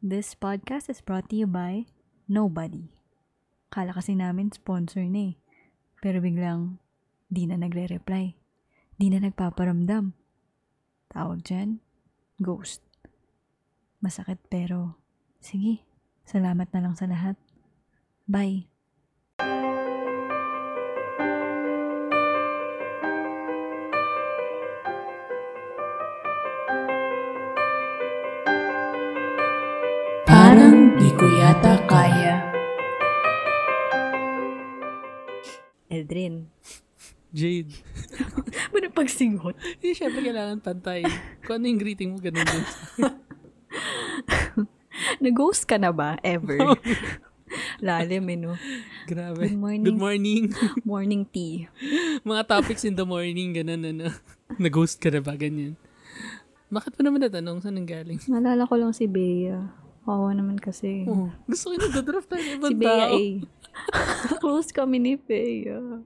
This podcast is brought to you by Nobody. Kala kasi namin sponsor na eh. Pero biglang, di na nagre-reply. Di na nagpaparamdam. Tawag dyan, ghost. Masakit pero, sige, salamat na lang sa lahat. Bye. Jade. ano pagsingot? Eh, syempre kailangan pantay. Kung ano yung greeting mo, ganun din. Nag-ghost ka na ba? Ever? Lalim eh, no? Grabe. Good morning. Good morning. Morning tea. Mga topics in the morning, ganun, ano. Nag-ghost ka na ba, ganyan. Bakit mo naman natanong? Saan ang galing? Nalala ko lang si Bea. Kawawa naman kasi. Oh, gusto ko yung nadadraft tayo ng ibang Si Bea tao. A. Close kami ni Bea.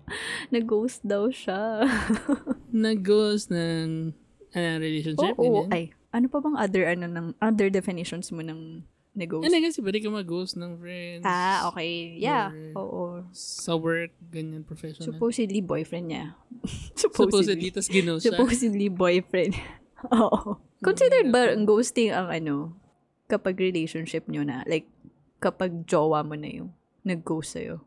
Nag-ghost daw siya. Nag-ghost ng ano, relationship, Oo. ganyan. Ay, ano pa bang other, ano, ng, other definitions mo ng nag-ghost? Ano kasi, pwede ka mag-ghost ng friends. Ah, okay. Yeah. Oo. Sa work, ganyan, professional. Supposedly boyfriend niya. Supposedly, tas gino siya. Supposedly boyfriend. Oo. Considered ba ang ghosting ang ano, kapag relationship nyo na, like, kapag jowa mo na yung nag-ghost sa'yo?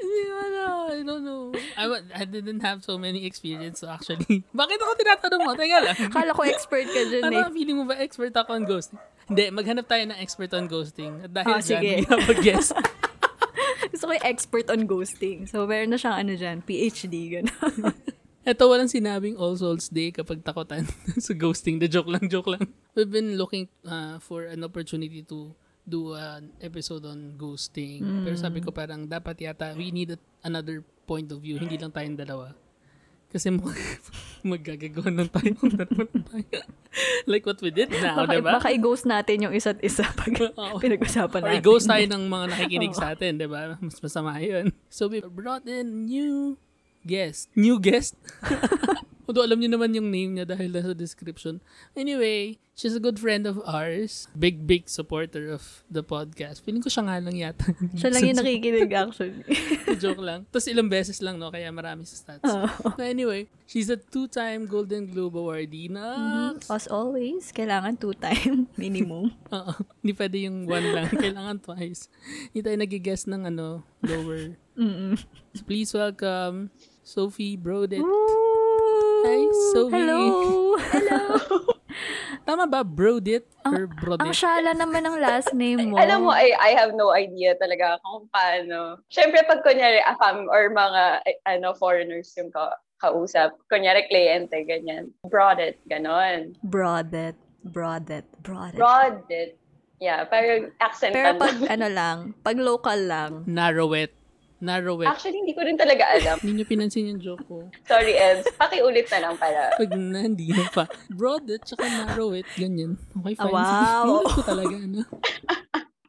Hindi ko alam. I don't know. I, I didn't have so many experience actually. Bakit ako tinatanong mo? Teka lang. Kala ko expert ka dyan Ano eh. ang feeling mo ba expert ako on ghosting? Hindi, maghanap tayo ng expert on ghosting. At dahil Ah, dyan, sige. guest. Gusto ko yung expert on ghosting. So, meron na siyang ano dyan, PhD, gano'n. Ito walang sinabing All Souls Day kapag takutan sa ghosting. The joke lang, joke lang. We've been looking uh, for an opportunity to do an episode on ghosting. Pero sabi ko parang dapat yata we need another point of view. Hindi lang tayong dalawa. Kasi mag maggagagawa ng tayo kung tayo. like what we did now, baka, diba? baka i-ghost natin yung isa't isa pag Oo. pinag-usapan Or natin. i-ghost tayo ng mga nakikinig sa atin, di ba? Mas masama yun. So, we brought in new guest. New guest? Although alam niyo naman yung name niya dahil nasa description. Anyway, she's a good friend of ours. Big, big supporter of the podcast. Feeling ko siya nga lang yata. Siya lang yung nakikinig actually. Joke lang. Tapos ilang beses lang, no? Kaya marami sa stats. So anyway, she's a two-time Golden Globe awardee na... As always, kailangan two-time minimum. Oo. Hindi pwede yung one lang. Kailangan twice. Hindi tayo nag-guess ng ano, lower. Mm-mm. So please welcome Sophie Brodet. Woo! Hi, Sophie. Hello! Hello! Tama ba? Brodet or Ang Brodet? syala naman ng last name mo. Alam mo, I, I have no idea talaga kung paano. Siyempre, pag kunyari, afam or mga eh, ano foreigners yung ka, kausap, kunyari, kliyente, ganyan. Broadet, ganon. Broadet. Broadet. Broadet. Broadet. Yeah, parang accent. Pero pag ano lang, pag local lang, Narrowet. Narrowet. Actually, hindi ko rin talaga alam. Hindi nyo pinansin yung joke ko. Sorry, Eds. Pakiulit na lang para. Pag na, hindi na pa. Brodet, tsaka narrowet, ganyan. Okay, fine. wow. Nulat ko talaga, ano?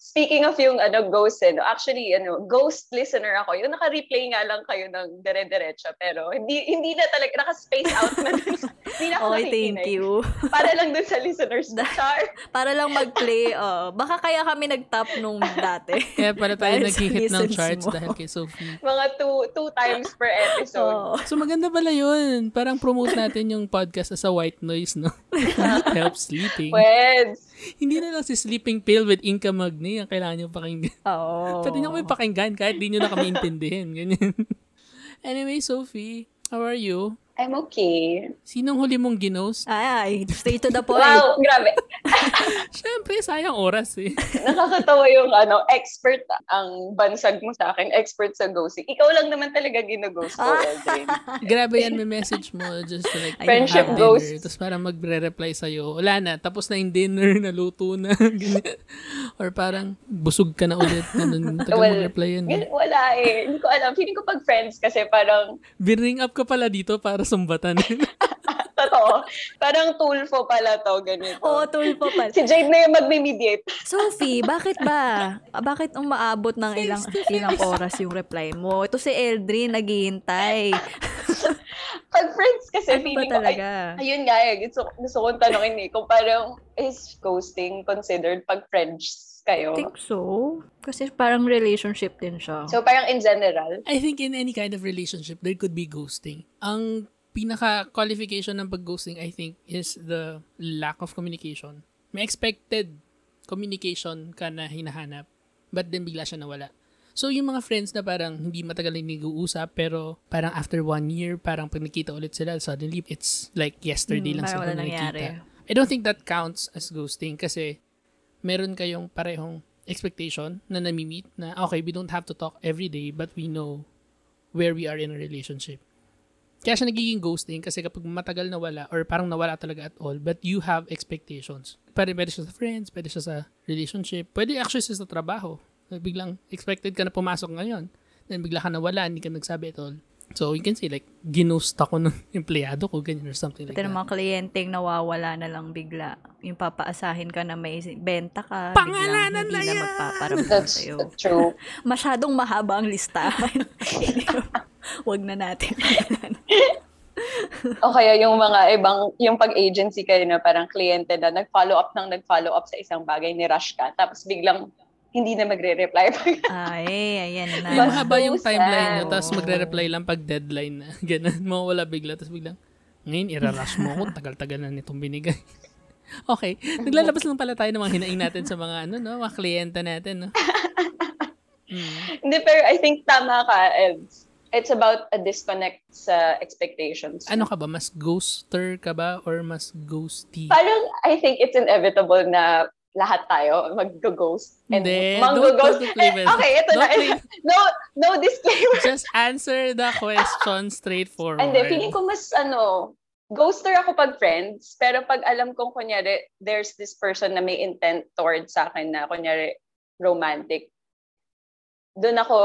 Speaking of yung ano ghost, eh, no? actually, ano, ghost listener ako. Yung naka-replay nga lang kayo ng dire-diretso. Pero hindi hindi na talaga, naka-space out na dun. hindi na ako okay, thank you. Para lang dun sa listeners. Char. Para lang mag-play, oh. Baka kaya kami nag-top nung dati. Kaya para tayo nag-hit ng charts mo. dahil kay Sophie. Mga two, two times per episode. Oo. So maganda pala yun. Parang promote natin yung podcast as a white noise, no? It helps sleeping. Pweds. Hindi na lang si Sleeping Pill with Inca Magni ang kailangan nyo pakinggan. Oo. Pwede nyo kami pakinggan kahit di nyo na kami intindihin. Ganyan. anyway, Sophie, how are you? I'm okay. Sinong huli mong ginos? Ay, stay to the point. Wow, grabe. Siyempre, sayang oras eh. Nakakatawa yung ano, expert ang bansag mo sa akin. Expert sa ghosting. Ikaw lang naman talaga ginaghost ko, Ah. Eldrin. Grabe yan, may message mo just to like Friendship have dinner. ghosts. Tapos parang magre-reply sa'yo, wala na, tapos na yung dinner, naluto na. Or parang busog ka na ulit. Ganun, tagal Well, mag-reply yan. eh. Wala eh. Hindi ko alam. Feeling ko pag friends kasi parang, Binring up ka pala dito para sumbatan. totoo, parang tulfo pala to, ganito. Oo, tulpo pa. Si Jade na yung magme-mediate. Sophie, bakit ba? Bakit umaabot ng ilang ilang oras yung reply mo? Ito si Eldrin, naghihintay. Pag friends Kasi Ano feeling ko, ay, talaga? ayun nga eh, gusto, gusto kong tanongin eh, kung parang is ghosting considered pag friends kayo? I think so. Kasi parang relationship din siya. So parang in general, I think in any kind of relationship, there could be ghosting. Ang pinaka-qualification ng pag-ghosting, I think, is the lack of communication. May expected communication ka na hinahanap, but then bigla siya nawala. So, yung mga friends na parang hindi matagal na nag-uusap, pero parang after one year, parang pag nakita ulit sila, suddenly, it's like yesterday Hmm, lang sila nangyari. I don't think that counts as ghosting kasi meron kayong parehong expectation na nami-meet na okay, we don't have to talk every day but we know where we are in a relationship. Kaya siya nagiging ghosting kasi kapag matagal na wala or parang nawala talaga at all but you have expectations. Pwede, pwede siya sa friends, pwede siya sa relationship, pwede actually siya sa trabaho. Biglang expected ka na pumasok ngayon. Then bigla ka nawala, hindi ka nagsabi at all. So you can say like, ginost ako ng empleyado ko, ganyan or something like Pati that. ng mga kliyenteng nawawala na lang bigla. Yung papaasahin ka na may benta ka, Pangalanan biglang na hindi na yan! magpaparamdam that's sa'yo. true. Masyadong mahaba ang listahan. Wag na natin. O kaya yung mga ibang, yung pag-agency kayo na parang kliyente na nag-follow up ng nag-follow up sa isang bagay, ni-rush ka, tapos biglang hindi na magre-reply. Ay, ayan na. Yung mahaba yung timeline nyo, tapos magre-reply lang pag deadline na. Ganun, mawawala bigla, tapos biglang, ngayon, irarush mo ako, tagal-tagal na nitong binigay. okay, naglalabas lang pala tayo ng mga hinaing natin sa mga, ano, no, mga kliyenta natin, no? Mm. Hindi, pero I think tama ka, Eds. It's about a disconnect sa expectations. Ano ka ba, mas ghoster ka ba, or mas ghosty? Parang, I think it's inevitable na lahat tayo mag-ghost. and Hindi, mang-ghost. don't, don't play with Okay, ito Don't na. play. No, no disclaimer. Just answer the question straightforward. Hindi, feeling ko mas, ano, ghoster ako pag friends, pero pag alam kong, kunyari, there's this person na may intent towards sa akin na, kunyari, romantic, doon ako,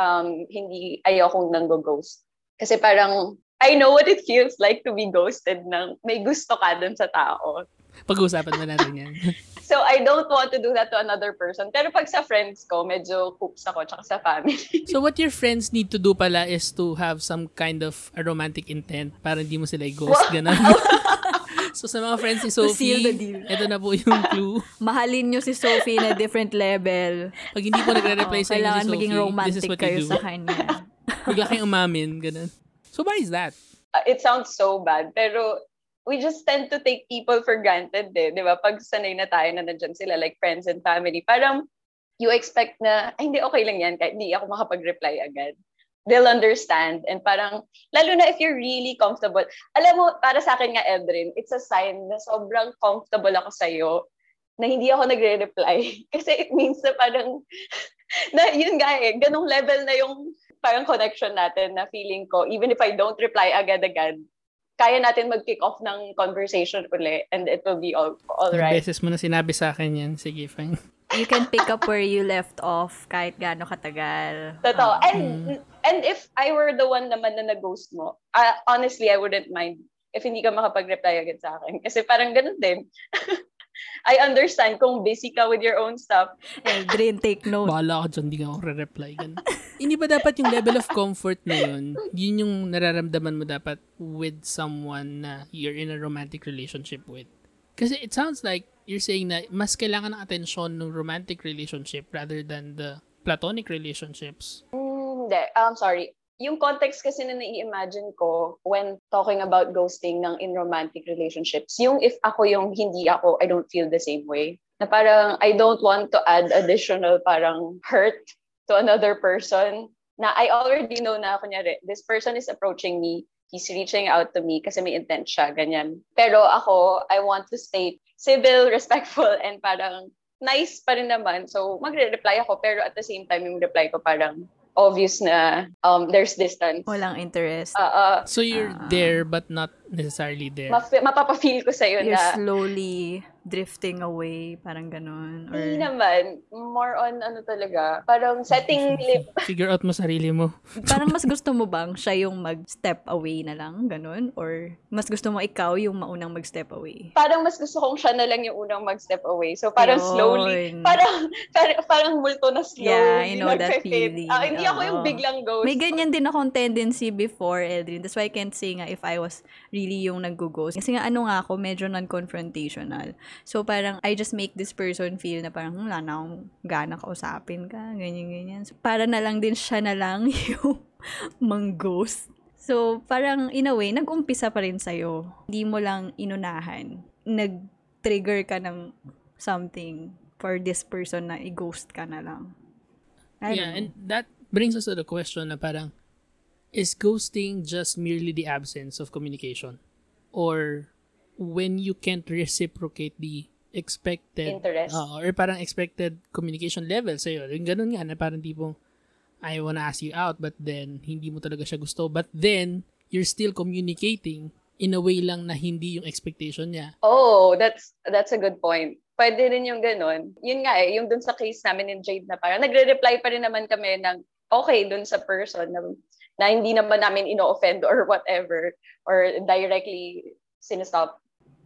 um, hindi, ayokong nang-ghost. Kasi parang, I know what it feels like to be ghosted ng may gusto ka dun sa tao. Pag-uusapan na natin yan. So, I don't want to do that to another person. Pero pag sa friends ko, medyo coops ako, tsaka sa family. So what your friends need to do pala is to have some kind of a romantic intent para hindi mo sila i-ghost, ganun. so sa mga friends ni Sophie, ito na po yung clue. Mahalin nyo si Sophie na different level. Pag hindi po nagre-reply Oh, sa inyo si Sophie, maging this is romantic what kayo you do. sa kanya. Bigla kayong umamin, ganun. So why is that? Uh, it sounds so bad, pero we just tend to take people for granted eh, di ba? Pag sanay na tayo na nandyan sila, like friends and family, parang you expect na, ay hindi, okay lang yan, kahit hindi ako makapag-reply agad. They'll understand. And parang, lalo na if you're really comfortable. Alam mo, para sa akin nga, Edrin, it's a sign na sobrang comfortable ako sa'yo na hindi ako nagre-reply. Kasi it means na parang, na yun nga eh, ganong level na yung parang connection natin na feeling ko, even if I don't reply agad-agad, kaya natin mag-kick off ng conversation uli and it will be all, all right. beses mo na sinabi sa akin yan. Sige, fine. You can pick up where you left off kahit gaano katagal. Totoo. Ah. And, and if I were the one naman na nag-ghost mo, uh, honestly, I wouldn't mind if hindi ka makapag-reply agad sa akin. Kasi parang ganun din. I understand kung busy ka with your own stuff. Eldrin, take note. Bahala ka dyan, di ka ako re-reply. Ganun. Hindi ba dapat yung level of comfort na yun, yun yung nararamdaman mo dapat with someone na you're in a romantic relationship with? Kasi it sounds like you're saying na mas kailangan ng atensyon ng romantic relationship rather than the platonic relationships. Mm, Hindi, um, sorry. Yung context kasi na nai-imagine ko when talking about ghosting ng in romantic relationships, yung if ako yung hindi ako, I don't feel the same way. Na parang I don't want to add additional parang hurt to another person na I already know na, kunyari, this person is approaching me, he's reaching out to me kasi may intent siya, ganyan. Pero ako, I want to stay civil, respectful, and parang nice pa rin naman. So, magre-reply ako, pero at the same time, yung reply ko parang obvious na um, there's distance. Walang interest. Uh, uh, So you're Ah. there but not necessarily there. maf- mapapafeel ko sa'yo You're na slowly drifting away, parang ganun. Or, hindi naman, more on ano talaga, parang setting lip. Figure out mo sarili mo. parang mas gusto mo bang siya yung mag-step away na lang, ganun? Or mas gusto mo ikaw yung maunang mag-step away? Parang mas gusto kong siya na lang yung unang mag-step away. So parang Yun. slowly, parang, parang, parang multo na slowly. Yeah, I know that feeling. Ah, hindi ako yung biglang ghost. May ganyan din akong tendency before, Eldrin. That's why I can't say nga if I was really yung nag-ghost. Kasi nga ano nga ako, medyo non-confrontational. So parang I just make this person feel na parang "Hmm, wala na akong gana kausapin ka, ganyan-ganyan. So, para na lang din siya na lang yung mang-ghost. So parang in a way, nag-umpisa pa rin sa'yo. Hindi mo lang inunahan. Nag-trigger ka ng something for this person na i-ghost ka na lang. I yeah, know. and that brings us to the question na parang, is ghosting just merely the absence of communication? Or when you can't reciprocate the expected Interest. Oo, or parang expected communication level sa'yo. Yung ganun nga na parang tipong I wanna ask you out but then hindi mo talaga siya gusto but then you're still communicating in a way lang na hindi yung expectation niya. Oh, that's that's a good point. Pwede rin yung ganun. Yun nga eh, yung dun sa case namin ni Jade na parang nagre-reply pa rin naman kami ng okay dun sa person na, na hindi naman namin ino-offend or whatever or directly sinistop.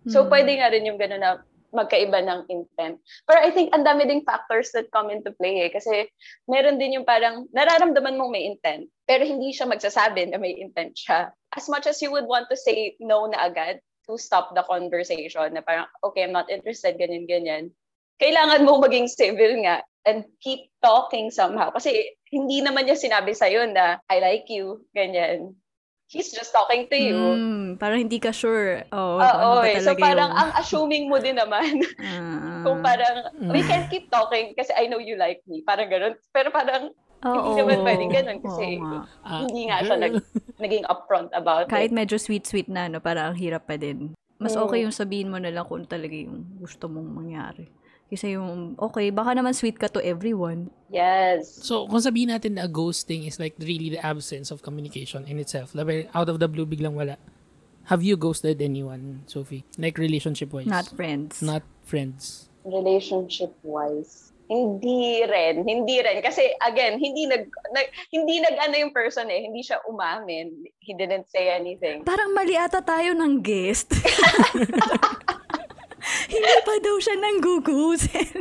So, Hmm. pwede nga rin yung gano'n na magkaiba ng intent. Pero I think ang dami ding factors that come into play eh. Kasi meron din yung parang nararamdaman mong may intent, pero hindi siya magsasabi na may intent siya. As much as you would want to say no na agad to stop the conversation, na parang, okay, I'm not interested, ganyan-ganyan. Kailangan mo maging civil nga and keep talking somehow. Kasi hindi naman niya sinabi sa'yo na, I like you, ganyan. He's just talking to you. Mm, parang hindi ka sure. Oo, Oo, ano eh. So parang yung... ang assuming mo din naman Ah, kung parang we Mm. can keep talking kasi I know you like me. Parang ganun. Pero parang oo. naman pwedeng ganun kasi nga. Ah, hindi nga siya nag, naging upfront about Kahit it. medyo sweet-sweet na, no, parang ang hirap pa din. Mas Mm. okay yung sabihin mo na lang kung talaga yung gusto mong mangyari. Kasi yung, okay, baka naman sweet ka to everyone. Yes. So, kung sabihin natin na ghosting is like really the absence of communication in itself, like out of the blue, biglang wala. Have you ghosted anyone, Sophie? Like relationship-wise? Not friends. Not friends. Relationship-wise. Hindi rin. Hindi rin. Kasi again, hindi nag, nag hindi nag ano yung person eh. Hindi siya umamin. He didn't say anything. Parang mali ata tayo ng guest. Hindi pa daw siya nang gugusin.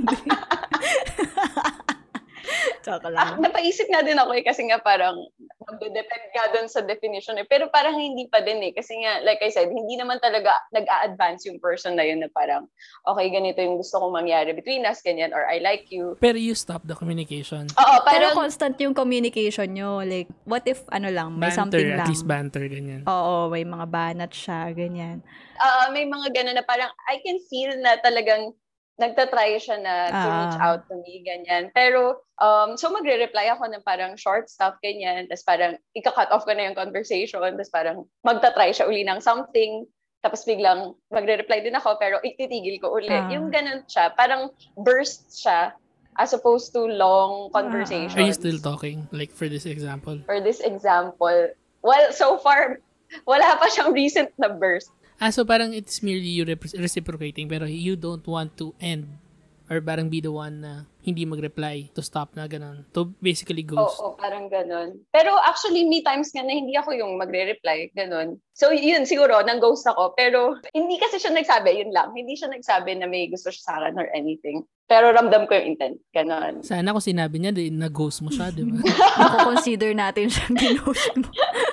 Tsaka Ah, lang. napaisip nga din ako eh kasi nga parang magde-depend nga dun sa definition eh. Pero parang hindi pa din eh. Kasi nga, like I said, hindi naman talaga nag-a-advance yung person na yun na parang, okay, ganito yung gusto kong mangyari between us, ganyan, or I like you. Pero you stop the communication. Oo, Pero parang, constant yung communication nyo. Like, what if, ano lang, may Banter, something at lang. least banter, ganyan. Oo, may mga banat siya, ganyan. ah, may mga gano'n na parang, I can feel na talagang nagtatry siya na to Ah. reach out to me, ganyan. Pero, um, so magre-reply ako ng parang short stuff, ganyan. Tapos parang, ika-cut off ko na yung conversation. Tapos parang, magtatry siya uli ng something. Tapos biglang, magre-reply din ako, pero ititigil ko uli. Ah. Yung ganun siya, parang burst siya as opposed to long conversation. Are you still talking? Like for this example? For this example, well, so far, wala pa siyang recent na burst. Ah, so parang it's merely you reciprocating pero you don't want to end or parang be the one na hindi mag-reply to stop na ganun. To basically Oo, ghost. parang ganun. Pero actually, may times nga na hindi ako yung magre-reply, ganun. So, yun, siguro, nang-ghost ako. Pero, hindi kasi siya nagsabi, yun lang. Hindi siya nagsabi na may gusto siya sa akin or anything. Pero ramdam ko yung intent, ganun. Sana kung sinabi niya, di, na-ghost mo siya, di ba? Mako-consider natin siyang ginost mo.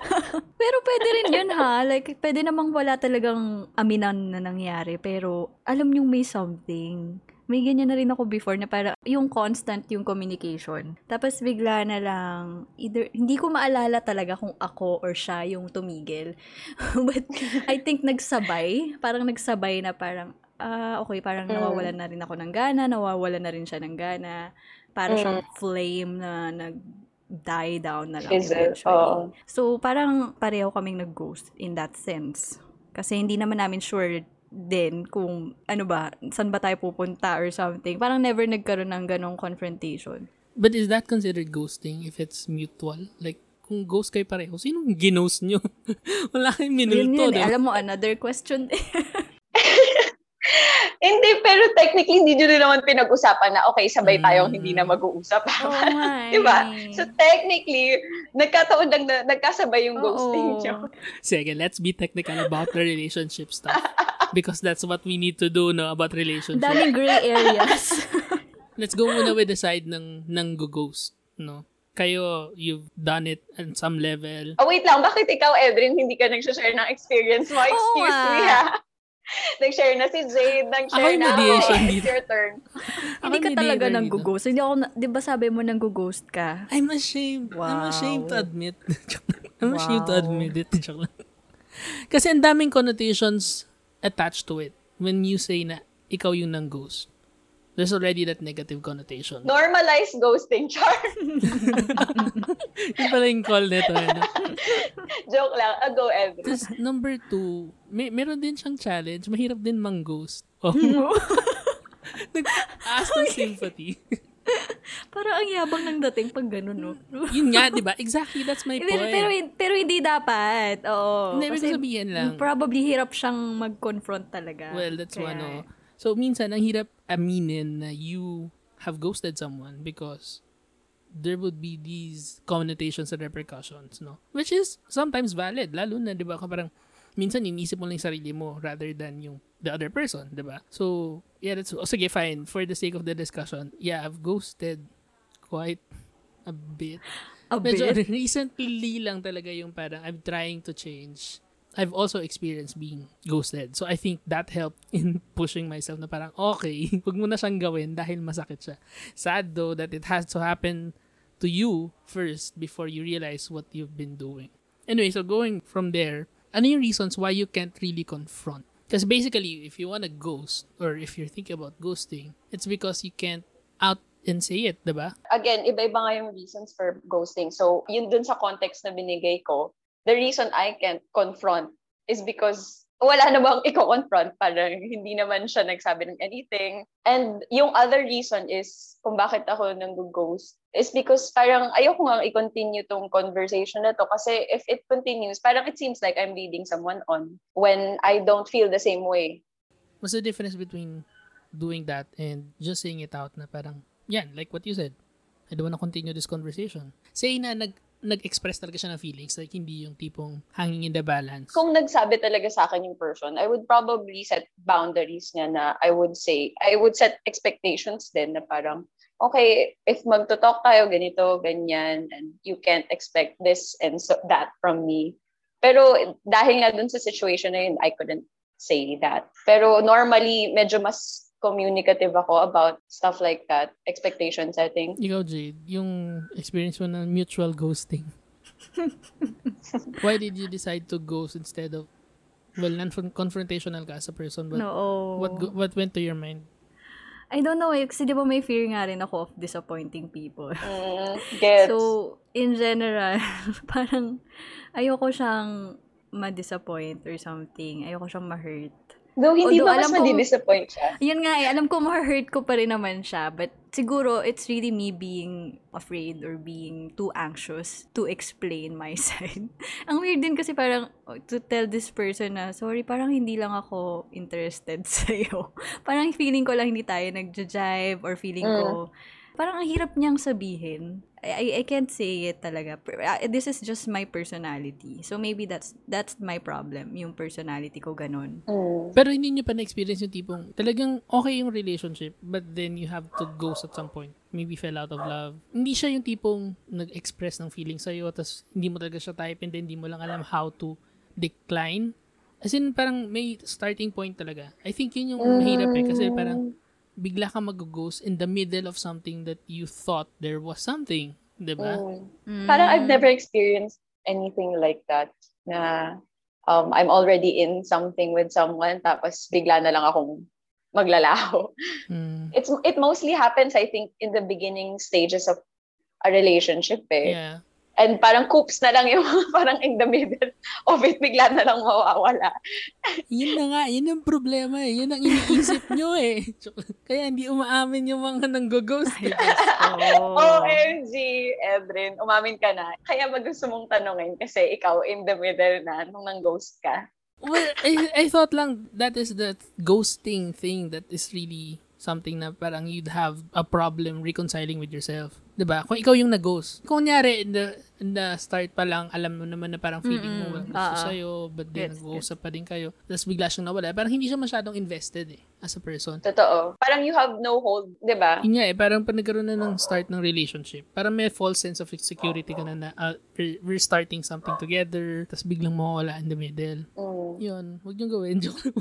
pero pwede rin yun ha. Like, pwede namang wala talagang aminan na nangyari. Pero, alam yung may something. May ganyan na rin ako before na para yung constant yung communication. Tapos bigla na lang, either, hindi ko maalala talaga kung ako or siya yung tumigil. But I think nagsabay. Parang nagsabay na parang, ah, okay, parang Mm. nawawalan na rin ako ng gana, nawawalan na rin siya ng gana. Para siyang flame na nag die down na lang eventually. oo. So, parang pareho kaming nag-ghost in that sense. Kasi hindi naman namin sure din kung ano ba, saan ba tayo pupunta or something. Parang never nagkaroon ng ganong confrontation. But is that considered ghosting if it's mutual? Like, kung ghost kayo pareho, sinong ginost nyo? Wala kayong Yun minulto, yun, di eh. Alam mo, another question. Hindi, pero technically, hindi nyo rin naman pinag-usapan na, okay, sabay tayong Mm. hindi na mag-uusap. Oo nga Di ba? eh. So, technically, nagkataon lang na nagkasabay yung Oo. ghosting nyo. Sige, let's be technical about the relationship stuff. Because that's what we need to do no about relationship. Daming gray areas. Let's go muna with the side ng ng ghost, no? kayo, you've done it on some level. Oh, wait lang. Bakit ikaw, Edrin, hindi ka nag-share ng experience mo? Excuse nga. me, ha? nag-share na si Jade, nag-share Ako yung na mediation ako. dito. It's your turn. Hindi ka talaga nang ghost Hindi ako, na- di ba sabi mo nang ghost ka? I'm ashamed. I'm Wow. ashamed to admit. I'm ashamed to Wow. admit it. Kasi ang daming connotations attached to it when you say na ikaw yung nang ghost. There's already that negative connotation. Normalize ghosting, Char. Yun pala yung call nito. Ano? Joke lang. Uh, go, Edrin. Tapos, number two, may, meron din siyang challenge. Mahirap din mang-ghost. Oh. Nag-ask ng sympathy. Parang ang yabang ng dating pag ganun, no? Yun nga, di ba? Exactly, that's my pero, point. pero, pero hindi dapat. Oo. Hindi, ibig sabihin lang. Probably hirap siyang mag-confront talaga. Well, that's Kaya- one, oh. So, minsan, ang hirap aminin na you have ghosted someone because there would be these connotations and repercussions, no? Which is sometimes valid, lalo na, di ba, parang, minsan inisip mo lang yung sarili mo rather than yung the other person, di ba? So, yeah, that's, oh, sige, fine. For the sake of the discussion, yeah, I've ghosted quite a bit. A Medyo bit. recently lang talaga yung parang I'm trying to change. I've also experienced being ghosted. So I think that helped in pushing myself na parang, okay, huwag mo na siyang gawin dahil masakit siya. Sad though that it has to happen to you first before you realize what you've been doing. Anyway, so going from there, ano yung reasons why you can't really confront? Because basically, if you want to ghost or if you're thinking about ghosting, it's because you can't out and say it, diba? Again, iba-iba nga yung reasons for ghosting. So, yun dun sa context na binigay ko, the reason I can't confront is because wala namang i-confront. Parang hindi naman siya nagsabi ng anything. And yung other reason is kung bakit ako nang-ghost is because parang ayoko nga i-continue tong conversation na to kasi if it continues, parang it seems like I'm leading someone on when I don't feel the same way. What's the difference between doing that and just saying it out na parang, yan, like what you said, I don't wanna continue this conversation. Say na nag, nag-express talaga siya ng feelings, like hindi yung tipong hanging in the balance. kung nagsabi talaga sa akin yung person, I would probably set boundaries niya na I would say, I would set expectations din na parang, okay, if magto-talk tayo ganito, ganyan, and you can't expect this and so, that from me. Pero dahil nga dun sa situation na yun, I couldn't say that. Pero normally, medyo mas communicative ako about stuff like that, expectation setting. Ikaw, Jade, yung experience mo ng mutual ghosting. Why did you decide to ghost instead of, well, non-confrontational ka as a person, but No. what what went to your mind? I don't know eh. Kasi di ba may fear nga rin ako of disappointing people. Mm, gets. So, in general, parang ayoko siyang ma-disappoint or something. Ayoko siyang ma-hurt. Though hindi Although ba mas madi-disappoint siya? Yun nga eh, alam ko ma-hurt ko pa rin naman siya. But siguro, it's really me being afraid or being too anxious to explain my side. Ang weird din kasi parang oh, to tell this person na, sorry, parang hindi lang ako interested sa'yo. parang feeling ko lang hindi tayo nagja-jive or feeling ko, parang ang hirap niyang sabihin. I, I, I can't say it talaga. Ah, This is just my personality. So maybe that's that's my problem, yung personality ko ganun. Mm. Pero hindi nyo pa na-experience yung tipong talagang okay yung relationship but then you have to ghost at some point. Maybe fell out of love. Hindi siya yung tipong nag-express ng feeling sa'yo tapos hindi mo talaga siya type and then hindi mo lang alam how to decline. As in, parang may starting point talaga. I think yun yung mahirap eh kasi parang bigla ka mag-ghost in the middle of something that you thought there was something. 'di ba? Mm. Parang I've never experienced anything like that na um, I'm already in something with someone tapos bigla na lang akong maglalaho. Mm. It's it mostly happens I think in the beginning stages of a relationship eh. Yeah. And parang coops na lang yung parang in the middle of it bigla na lang mawawala. Yun na nga, yun ang problema eh. Yun ang iniisip nyo eh. Kaya hindi umaamin yung mga nang-ghost. Eh. Oh. OMG, Edrin, umamin ka na. Kaya ba gusto mong tanungin kasi ikaw in the middle na nung nang ghost ka? Well, I, I thought lang that is the ghosting thing that is really something na parang you'd have a problem reconciling with yourself. 'Di ba? Kung ikaw yung nag-ghost. Kung nyari in the, in the start pa lang, alam mo naman na parang feeling mo walang gusto ah. sa'yo, but then Gets, nag-uusap pa din kayo. Tapos bigla siyang nawala. Parang hindi siya masyadong invested eh, as a person. Totoo. Parang you have no hold, di ba? Yun nga eh, parang pag nagkaroon na ng start ng relationship, parang may false sense of security ka na na uh, we're, we're starting something together, tapos biglang mawawala in the middle. Mm. Yun, huwag niyong gawin. Joke.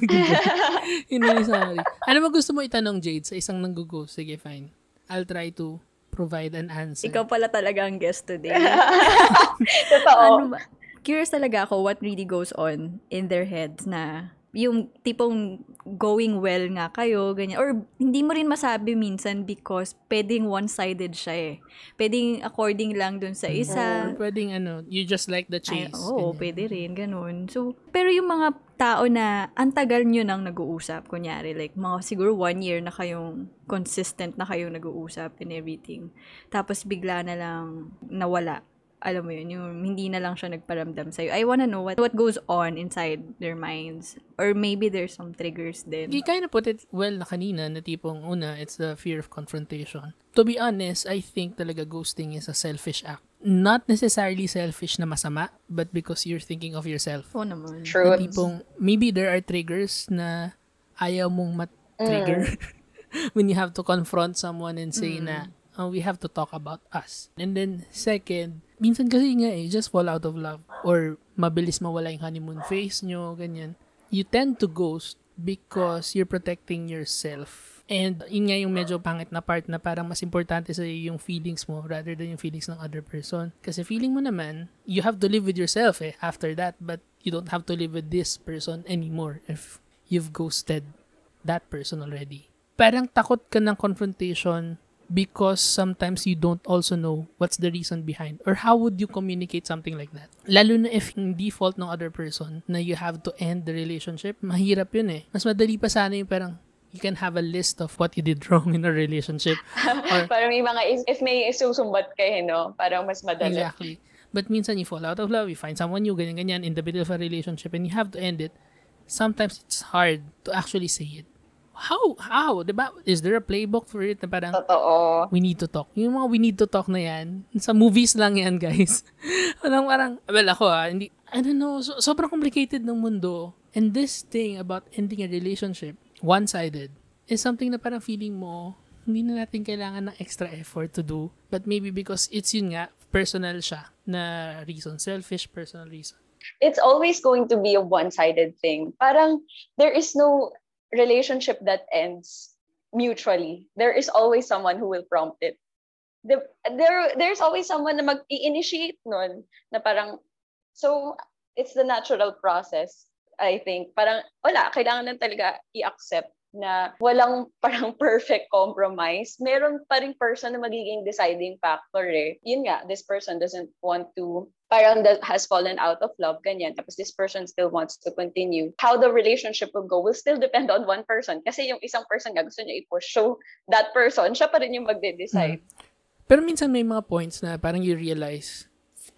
Yun yung summary. Ano mo gusto mo itanong, Jade, sa isang nanggugo? Sige, fine. I'll try to provide an answer. Ikaw pala talaga ang guest today. Totoo. ano ba? Curious talaga ako what really goes on in their heads na yung tipong going well nga kayo, ganyan. Or hindi mo rin masabi minsan because pwedeng one-sided siya eh. Pwedeng according lang dun sa isa. Or pwedeng ano, you just like the Ay, chase. oo, Ganyan. pwede rin, ganun. So, pero yung mga tao na ang tagal nyo nang nag-uusap, kunyari, like, mga siguro one year na kayong consistent na kayong nag-uusap and everything. Tapos, bigla na lang nawala. Alam mo yun, yung hindi na lang siya nagparamdam sa'yo. I wanna know what what goes on inside their minds. Or maybe there's some triggers din. You kind of put it well na kanina na tipong una, it's the fear of confrontation. To be honest, I think talaga ghosting is a selfish act. Not necessarily selfish na masama, but because you're thinking of yourself. Oo naman. Na True. tipong, maybe there are triggers na ayaw mong mat-trigger when you have to confront someone and say na, oh, we have to talk about us. And then, second, minsan kasi nga eh, just fall out of love. Or mabilis mawala yung honeymoon phase nyo, ganyan. You tend to ghost because you're protecting yourself. And yun nga yung medyo pangit na part na parang mas importante sa yung feelings mo rather than yung feelings ng other person. Kasi feeling mo naman, you have to live with yourself eh after that but you don't have to live with this person anymore if you've ghosted that person already. Parang takot ka ng confrontation because sometimes you don't also know what's the reason behind or how would you communicate something like that. Lalo na if hindi fault ng other person na you have to end the relationship, mahirap yun eh. Mas madali pa sana yung parang you can have a list of what you did wrong in a relationship. or parang may mga, is- if may isusumbat kayo, no? Parang mas madali. Exactly. But minsan you fall out of love, you find someone new, ganyan-ganyan, in the middle of a relationship, and you have to end it. Sometimes it's hard to actually say it. How? How? Diba? Is there a playbook for it na parang, Totoo. we need to talk. Yung mga we need to talk na yan, sa movies lang yan, guys. Parang parang, well, ako ah, hindi, I don't know, so, sobrang complicated ng mundo. And this thing about ending a relationship, one-sided, is something na parang feeling mo, hindi na natin kailangan ng extra effort to do. But maybe because it's yun nga, personal siya na reason. Selfish personal reason. It's always going to be a one-sided thing. Parang there is no relationship that ends mutually. There is always someone who will prompt it. The, there, there's always someone na mag-initiate nun na parang, so it's the natural process, I think. Parang, wala, kailangan lang talaga i-accept na walang parang perfect compromise. Meron pa ring person na magiging deciding factor eh. Yun nga, this person doesn't want to, parang that has fallen out of love, ganyan. Tapos this person still wants to continue. How the relationship will go will still depend on one person. Kasi yung isang person nga gusto niya i-push. So, that person, siya pa rin yung magde-decide. Pero minsan may mga points na parang you realize,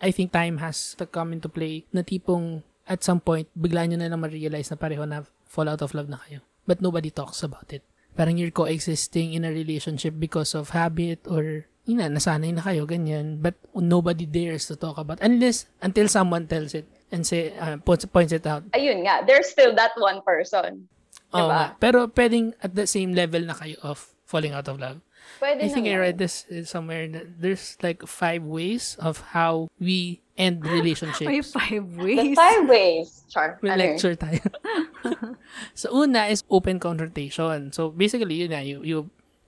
I think time has to come into play na tipong at some point, bigla nyo na lang ma-realize na pareho na fall out of love na kayo. But nobody talks about it. Parang you're coexisting in a relationship because of habit or yun na, nasanay na kayo, ganyan. But nobody dares to talk about unless, until someone tells it and say, uh, points, points it out. Ayun nga, there's still that one person. Oo Diba? nga. Pero pwedeng at the same level na kayo of falling out of love. Pwede I think I naman. read this uh, somewhere. that There's like five ways of how we end relationships. May five The ways. five ways. Char. May ano lecture tayo. so, una is open confrontation. So, basically, yun na, you, you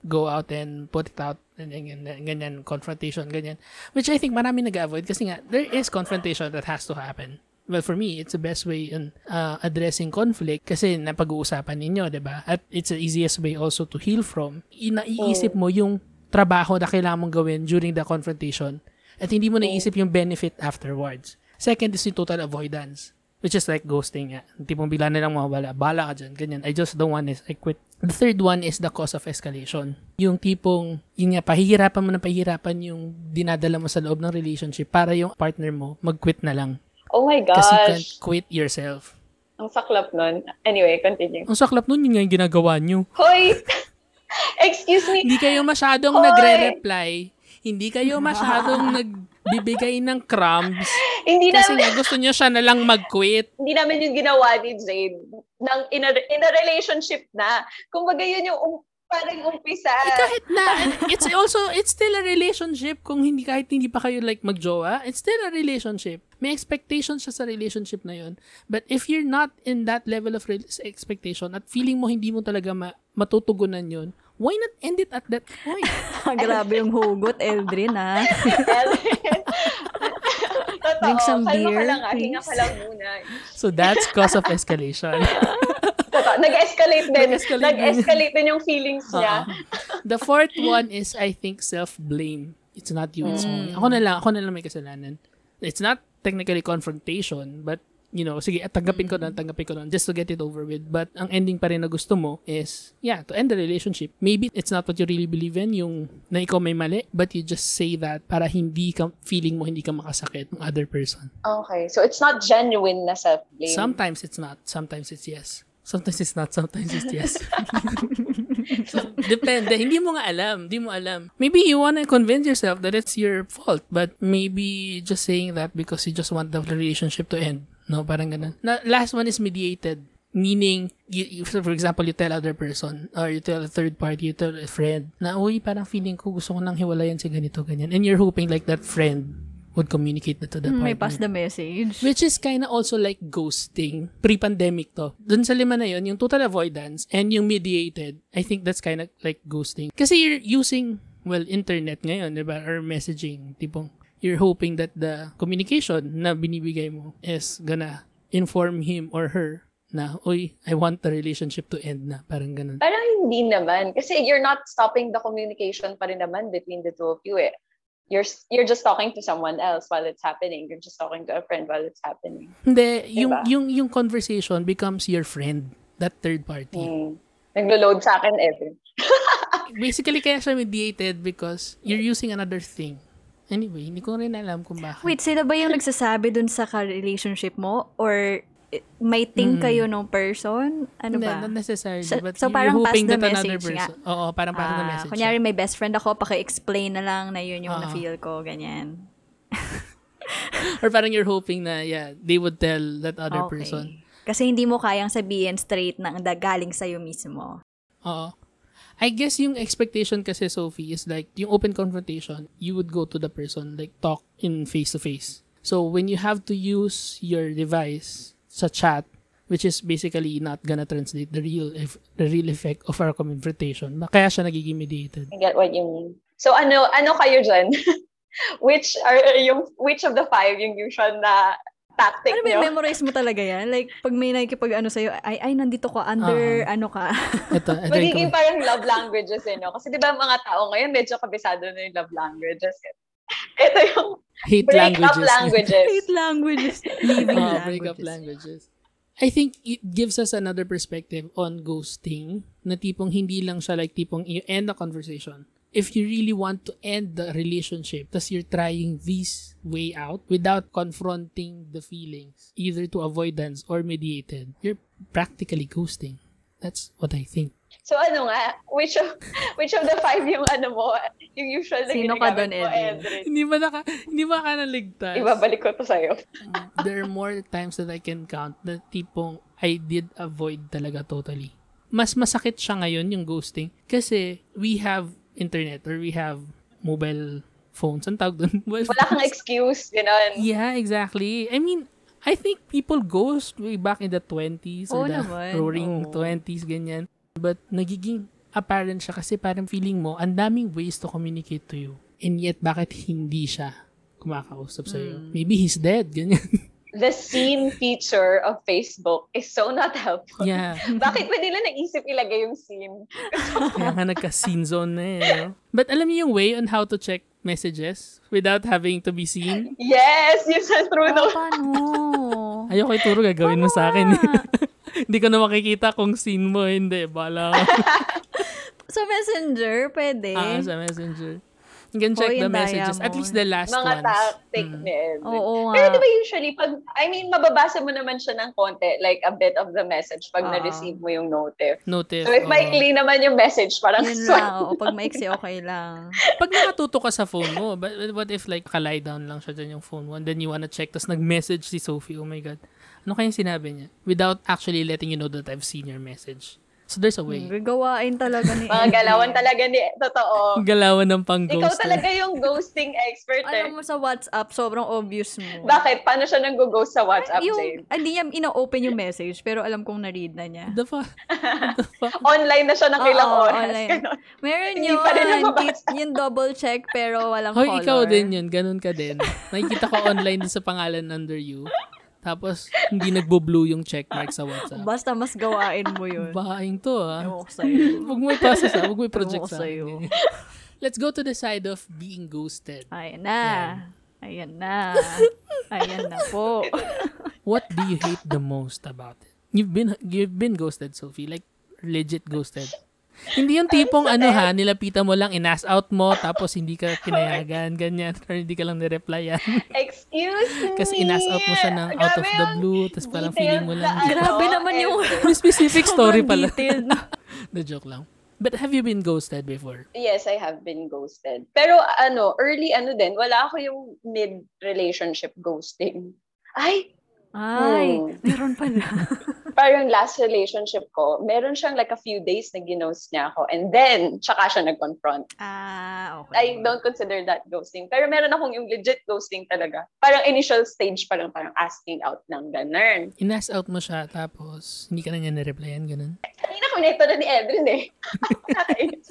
go out and put it out, and ganyan, ganyan, confrontation, ganyan. Which I think marami nag-avoid kasi nga, there is confrontation that has to happen. Well, for me, it's the best way in uh, addressing conflict kasi napag-uusapan ninyo, 'di ba? At it's the easiest way also to heal from. Inaiisip mo yung trabaho na kailangan mong gawin during the confrontation at hindi mo naisip yung benefit afterwards. Second is yung total avoidance. Which is like ghosting nga. Tipong bigla na lang mawawala. Bala ka dyan. Ganyan. I just don't want is I quit. The third one is the cause of escalation. Yung tipong, yun nga, pahihirapan mo na pahihirapan yung dinadala mo sa loob ng relationship para yung partner mo mag-quit na lang. Oh my Kasi you can't gosh. quit yourself. Ang saklap nun. Anyway, continue. Ang saklap nun, yun nga yung ginagawa nyo. Hoy! Excuse me. Hindi kayo masyadong Hoy! nagre-reply. Hindi kayo masyadong nagbibigay ng crumbs. Hindi Kasi namin, nga gusto niyo siya na lang mag-quit. hindi namin yung ginawa ni Jade ng in a, in a relationship na. Kumbaga yun yung um, parang umpisa. Eh, kahit na, it's also, it's still a relationship kung hindi, kahit hindi pa kayo like magjowa, it's still a relationship. May expectation siya sa relationship na yun. But if you're not in that level of expectation at feeling mo hindi mo talaga ma- matutugunan yun, why not end it at that point? Grabe yung hugot, Eldrin, ha? Totoo. Drink some Kalma ka beer, lang, ah. Hinga ka please. lang muna. So that's cause of escalation. Totoo. Nag-escalate din. Nag-escalate din. Nag-escalate din yung feelings niya. Uh-uh. The fourth one is, I think, self-blame. It's not you, it's me. Ako na lang, ako na lang may kasalanan. It's not technically confrontation, but you know, sige, at tanggapin ko na, tanggapin ko na, just to get it over with. But ang ending pa rin na gusto mo is, yeah, to end the relationship. Maybe it's not what you really believe in, yung na ikaw may mali, but you just say that para hindi ka, feeling mo hindi ka makasakit ng other person. Okay. So, it's not genuine na self-blame. Sometimes it's not, sometimes it's yes. Sometimes it's not, sometimes it's yes. depende. Hindi mo nga alam. Hindi mo alam. Maybe you wanna convince yourself that it's your fault, but maybe just saying that because you just want the relationship to end. No, parang ganun. Na, last one is mediated. Meaning, you, you, for example, you tell other person or you tell a third party, you tell a friend na, uy, parang feeling ko gusto ko nang hiwalayan si ganito, ganyan. And you're hoping like that friend would communicate that to the partner. May pass the message. Which is kind of also like ghosting. Pre-pandemic to. Dun sa lima na yun, yung total avoidance and yung mediated, I think that's kind of like ghosting. Kasi you're using, well, internet ngayon, di ba? Or messaging. Tipong, you're hoping that the communication na binibigay mo is gonna inform him or her na, uy, I want the relationship to end na. Parang ganun. Parang hindi naman. Kasi you're not stopping the communication pa rin naman between the two of you eh. You're, you're just talking to someone else while it's happening. You're just talking to a friend while it's happening. Hindi, yung, Diba? yung, yung conversation becomes your friend. That third party. Hmm. Naglo-load sa akin, Evan. basically kaya siya mediated because you're using another thing. Anyway, hindi ko rin alam kung bakit. Wait, sila ba yung nagsasabi dun sa ka-relationship mo? Or eh, may ting kayo nung person? Ano ba? not necessarily. So- but so parang pass hoping the that another message nga. person. Oo, parang pass the Ah, message. kunyari may best friend ako, paki-explain na lang na yun yung Oo. na-feel ko, ganyan. Or parang you're hoping na, yeah, they would tell that other Okay. person. Kasi hindi mo kayang sabihin straight na galing sa'yo mismo. Oo. I guess yung expectation kasi, Sophie, is like, yung open confrontation, you would go to the person, like, talk in face-to-face. So, when you have to use your device sa chat, which is basically not gonna translate the real eff- the real effect of our confrontation. Kaya siya nagiging mediated. I get what you mean. So ano ano kayo dyan? which are yung which of the five yung usual na tactic Ano ba nyo? yung memorize mo talaga yan? Like, pag may nakikipag ano sa'yo, ay, ay, nandito ka under, Ah. ano ka. Ito, ito Magiging parang love languages eh, no? Kasi di ba mga tao ngayon medyo kabisado na yung love languages. Ito yung hate break up languages. languages. Hate languages. Leaving Oo, languages. break up languages. I think it gives us another perspective on ghosting na tipong hindi lang siya like tipong you end the conversation. If you really want to end the relationship, tas you're trying this way out without confronting the feelings, either to avoidance or mediated, you're practically ghosting. That's what I think. So ano nga, which of, which of the five yung ano mo, yung usual na Sino ka Edwin? Edrin? Hindi ba naka, hindi ba ka naligtas? Ibabalik ko to sa'yo. there are more times that I can count na tipong I did avoid talaga totally. Mas masakit siya ngayon yung ghosting kasi we have internet or we have mobile phones. Ang tawag doon? Mobile Wala kang excuse, gano'n. Yeah, exactly. I mean, I think people ghost way back in the 20s or the naman, roaring oo. 20s, ganyan. But nagiging apparent siya kasi parang feeling mo, ang daming ways to communicate to you. And yet, bakit hindi siya kumakausap sa'yo? Hmm. Maybe he's dead, ganyan. The scene feature of Facebook is so not helpful. yeah. Bakit ba nila naisip ilagay yung scene? Kaya nga nagka-scene zone na eh. No? But alam niyo yung way on how to check messages without having to be seen? Yes, yun sa true no. paano? Ayoko ituro, gagawin mo sa akin. Ah. Hindi ko na makikita kung scene mo, hindi. Bala. Sa messenger, pwede. ah, sa messenger. You can check Hoy, the messages. At least the last Mga ones. tactic Mm. ni Edwin. Oo nga. Pero di ba usually, pag, I mean, mababasa mo naman siya ng konti, like a bit of the message pag Ah. na-receive mo yung notif. Notice. So if oo. maikli naman yung message, parang Yun swipe. lang. Oo, pag maiksi, okay lang. Pag nakatuto ka sa phone mo, but what if like kalay down lang siya dyan yung phone mo and then you wanna check tapos nag-message si Sophie, oh my God. Ano kayang sinabi niya? Without actually letting you know that I've seen your message. So there's a way. Gagawain talaga ni Mga galawan talaga ni, totoo. Galawan ng Ikaw pang-ghoster. talaga yung ghosting expert eh. Alam mo sa WhatsApp, sobrang obvious mo. Bakit? Paano siya nang ghost sa WhatsApp, yung, Jane? hindi niya ina-open yung message, pero alam kong na-read na niya. The fuck? The fuck? Online na siya ng Oo, ilang oras. online. Ganon. Meron Hindi yun. pa rin nababasa. Di- yung double check, pero walang Hoy, color. ikaw din yun. Ganun ka din. Nakikita ko online din sa pangalan under you. Tapos, hindi nagbo-blue yung checkmark sa WhatsApp. Basta mas gawain mo yun. Bahaing to, ah. Ewan ko sa'yo. Huwag mo ipasa sa, huwag mo i-project sa sa'yo. Let's go to the side of being ghosted. Ayan na. Ayan na. Ayan na po. What do you hate the most about it? You've been you've been ghosted, Sophie. Like legit ghosted. Hindi yung tipong ano ha, nilapitan mo lang, in-ask out mo, tapos hindi ka pinayagan, ganyan, or hindi ka lang nireplyan. Excuse me. Kasi in-ask out mo siya ng out of the blue, tapos parang feeling mo lang. ano, Grabe naman yung-. May specific story pala. The joke lang. But have you been ghosted before? Yes, I have been ghosted. Pero ano, early ano din, wala ako yung mid-relationship ghosting. Ay, Ay, Hmm. meron pala. parang last relationship ko, meron siyang like a few days na ginost niya ako. And then, tsaka siya nag-confront. Ah, okay. I don't consider that ghosting. Pero meron akong yung legit ghosting talaga. Parang initial stage pa lang, parang asking out ng ganun. In-ask out mo siya, tapos hindi ka na niya nireplyan, ganun. Kanina ko na ito na ni Edrin eh. Nakakainis.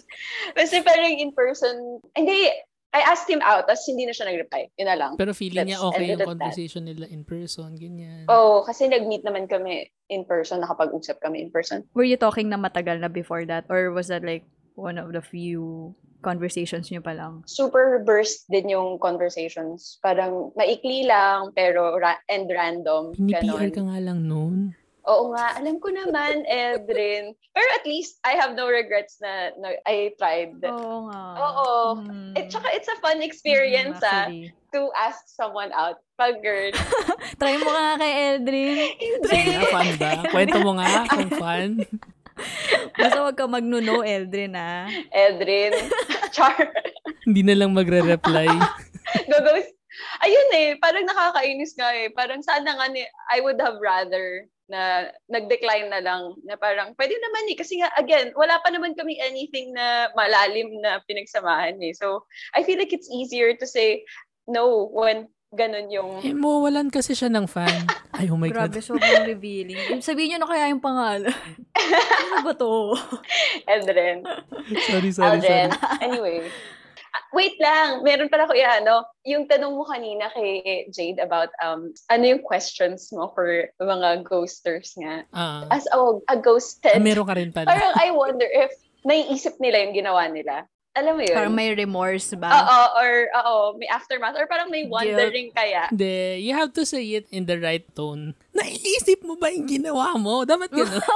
Kasi parang in person, hindi, I asked him out, tapos hindi na siya nag-reply. Yun na lang. Pero feeling niya Let's okay end yung at that. conversation nila in person, ganyan. Oh, kasi nag-meet naman kami in person, nakapag-usap kami in person. Were you talking na matagal na before that? Or was that like one of the few conversations nyo pa lang? Super burst din yung conversations. Parang maikli lang, pero ra- and random. Pinipiar ganon. ka nga lang noon. Oo nga, alam ko naman, Edrin. Pero at least, I have no regrets na, na I tried. Oo nga. Oo. Mm. At saka, it's a fun experience Mm, ah, to ask someone out. Pag girl. Try mo nga kay Eldrin. Sige nga, fun ba? Kwento mo nga kung fun. Basta wag ka magnuno, Eldrin, ah. Edrin. Char. hindi na lang magre-reply. Gagawin. Ayun eh, parang nakakainis nga eh. Parang sana nga ni, I would have rather na nag-decline na lang na parang pwede naman eh kasi nga again wala pa naman kami anything na malalim na pinagsamahan eh so I feel like it's easier to say no when ganun yung eh, mawawalan kasi siya ng fan. Ay, oh my Grabe, God. sobrang revealing. Sabihin nyo na kaya yung pangalan. ano ba to? Edren Sorry, sorry, Aldrin sorry. anyway wait lang meron pala ko ano yung tanong mo kanina kay Jade about um ano yung questions mo for mga ghosters nga Ah, as a, a ghosted ah, meron ka rin pala. parang I wonder if naiisip nila yung ginawa nila. Alam mo yun? Parang may remorse ba? Oo, or oo, may aftermath. Or parang may wondering kaya. Hindi, you have to say it in the right tone. Naiisip mo ba yung ginawa mo? Dapat gano'n.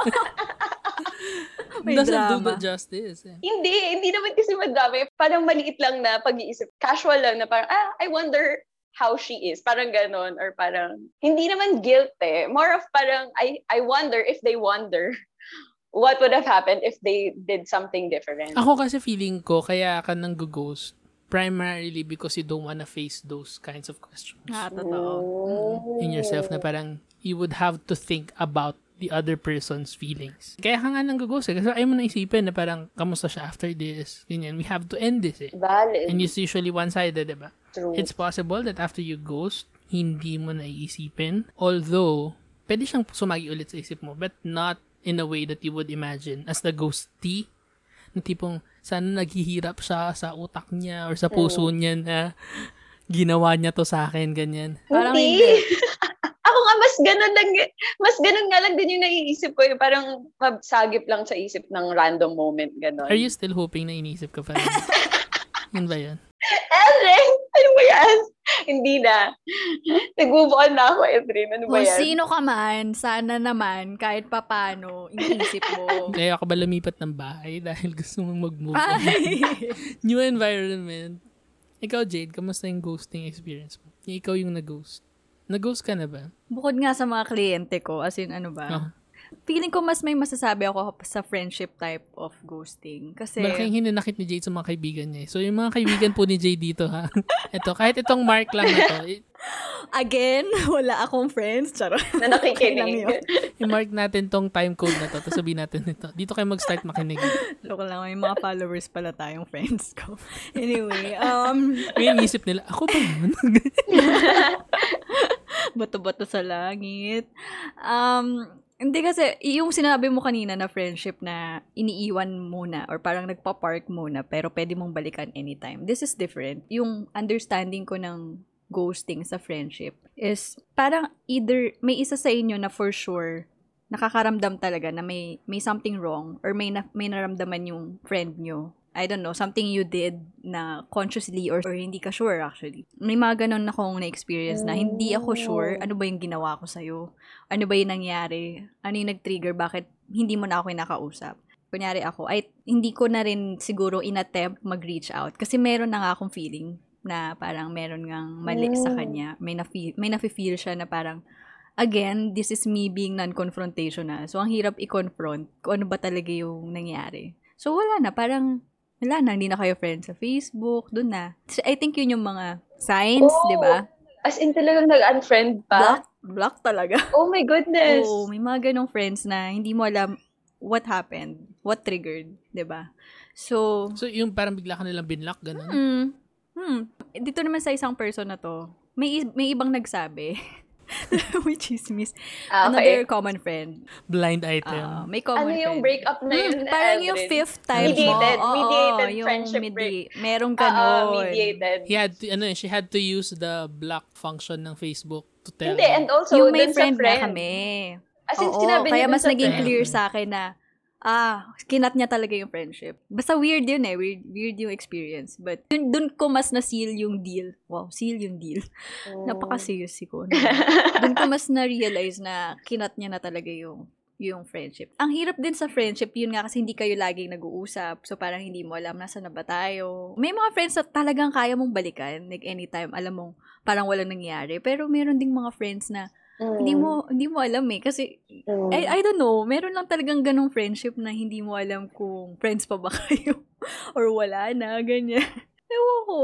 May Doesn't do drama. the justice. Eh. Hindi, hindi naman kasi madami. Parang maliit lang na pag-iisip. Casual lang na parang, ah, I wonder how she is. Parang ganon. Or parang, hindi naman guilt eh. More of parang, I, I wonder if they wonder what would have happened if they did something different. Ako kasi feeling ko, kaya ka nang ghost primarily because you don't wanna face those kinds of questions Ah, totoo. Oh. in yourself na parang you would have to think about the other person's feelings. Kaya ka nga nang ghost eh. Kasi ayaw mo na isipin na parang, kamusta siya after this? Ganyan. We have to end this eh. Valid. And it's usually one-sided, di ba? True. It's possible that after you ghost, hindi mo na iisipin. Although, pwede siyang sumagi ulit sa isip mo, but not in a way that you would imagine as the ghosty. Na tipong, sana naghihirap siya sa utak niya or sa puso niya na ginawa niya to sa akin, ganyan. Parang hindi. hindi. Ako mas ganun lang, mas ganun nga lang din yung naiisip ko. Yung parang mabsagip lang sa isip ng random moment, ganun. Are you still hoping na inisip ka pa rin? Yun ba yun? Edrin! Ano ba yan? Hindi na. Nagbubukal na ako, Edrin. Ano ba Kung yan? sino ka man, sana naman, kahit papano, inisip mo. Kaya ka ba lumipat ng bahay dahil gusto mong mag-move on? New environment. Ikaw, Jade, kamusta yung ghosting experience mo? Yung ikaw yung nag-ghost. Nag-ghost ka na ba? Bukod nga sa mga kliyente ko, as in ano ba, Oh. Feeling ko mas may masasabi ako sa friendship type of ghosting. Kasi, Malaking hinanakit ni Jade sa mga kaibigan niya. eh. So, yung mga kaibigan po ni Jade dito, ha? Ito, kahit itong mark lang na to, i- again, wala akong friends. Charot. Na Okay nakikinig. yun. i-mark natin tong time code na to. Tapos sabihin natin ito. Dito kayo mag-start makinig. Loko lang, may mga followers pala tayong friends ko. Anyway, um, Ngayon, isip nila, ako ba yun? bato-bato sa langit. Um, hindi kasi, yung sinabi mo kanina na friendship na iniiwan muna or parang nagpa-park muna pero pwede mong balikan anytime. This is different. Yung understanding ko ng ghosting sa friendship is parang either may isa sa inyo na for sure nakakaramdam talaga na may may something wrong or may na, may naramdaman yung friend nyo. I don't know, something you did na consciously or, or hindi ka sure actually. May mga ganun akong na-experience na hindi ako sure ano ba yung ginawa ko sa'yo. Ano ba yung nangyari? Ano yung nag-trigger? Bakit hindi mo na ako nakausap? Kunyari ako, ay hindi ko na rin siguro in-attempt mag-reach out kasi meron na nga akong feeling na parang meron ngang mali sa Mm. kanya. May na-feel, may na-feel siya na parang again, this is me being non-confrontational. So, ang hirap i-confront kung ano ba talaga yung nangyari. So, wala na. Parang, wala na. Hindi na kayo friends sa Facebook. Doon na. So, I think yun yung mga signs, Oh, di ba? As in talagang nag-unfriend pa? Block, block talaga. Oh my goodness. Oo, may mga ganong friends na hindi mo alam what happened, what triggered, di ba? So, so, yung parang bigla ka nilang binlock, ganun. hmm, hmm, dito naman sa isang person na to, may, may ibang nagsabi, may chismis, Ah, another okay. common friend. Blind item. Ah, may common Ano yung friend. breakup na yun? Hmm, parang yung fifth time Mediated, mo. Mediated yung friendship medi- Merong Ah, ganon. mediated. He had to, ano eh, she had to use the block function ng Facebook to tell. Hindi, and also, yung may friend, friend. na kami. As in, Oo, sinabi niya kaya mas naging friend. clear sa akin na, ah, kinat niya talaga yung friendship. Basta weird yun eh, weird, weird yung experience. But dun, dun ko mas na-seal yung deal. Wow, seal yung deal. Mm. Napaka-serious ko. dun ko mas na-realize na kinat niya na talaga yung yung friendship. Ang hirap din sa friendship, yun nga kasi hindi kayo laging nag-uusap. So parang hindi mo alam nasa na ba tayo. May mga friends na talagang kaya mong balikan. Like anytime, alam mong parang walang nangyari. Pero meron ding mga friends na Mm. hindi mo hindi mo alam eh kasi Mm. I, I don't know, meron lang talagang ganong friendship na hindi mo alam kung friends pa ba kayo or wala na, ganyan. Ewan ko,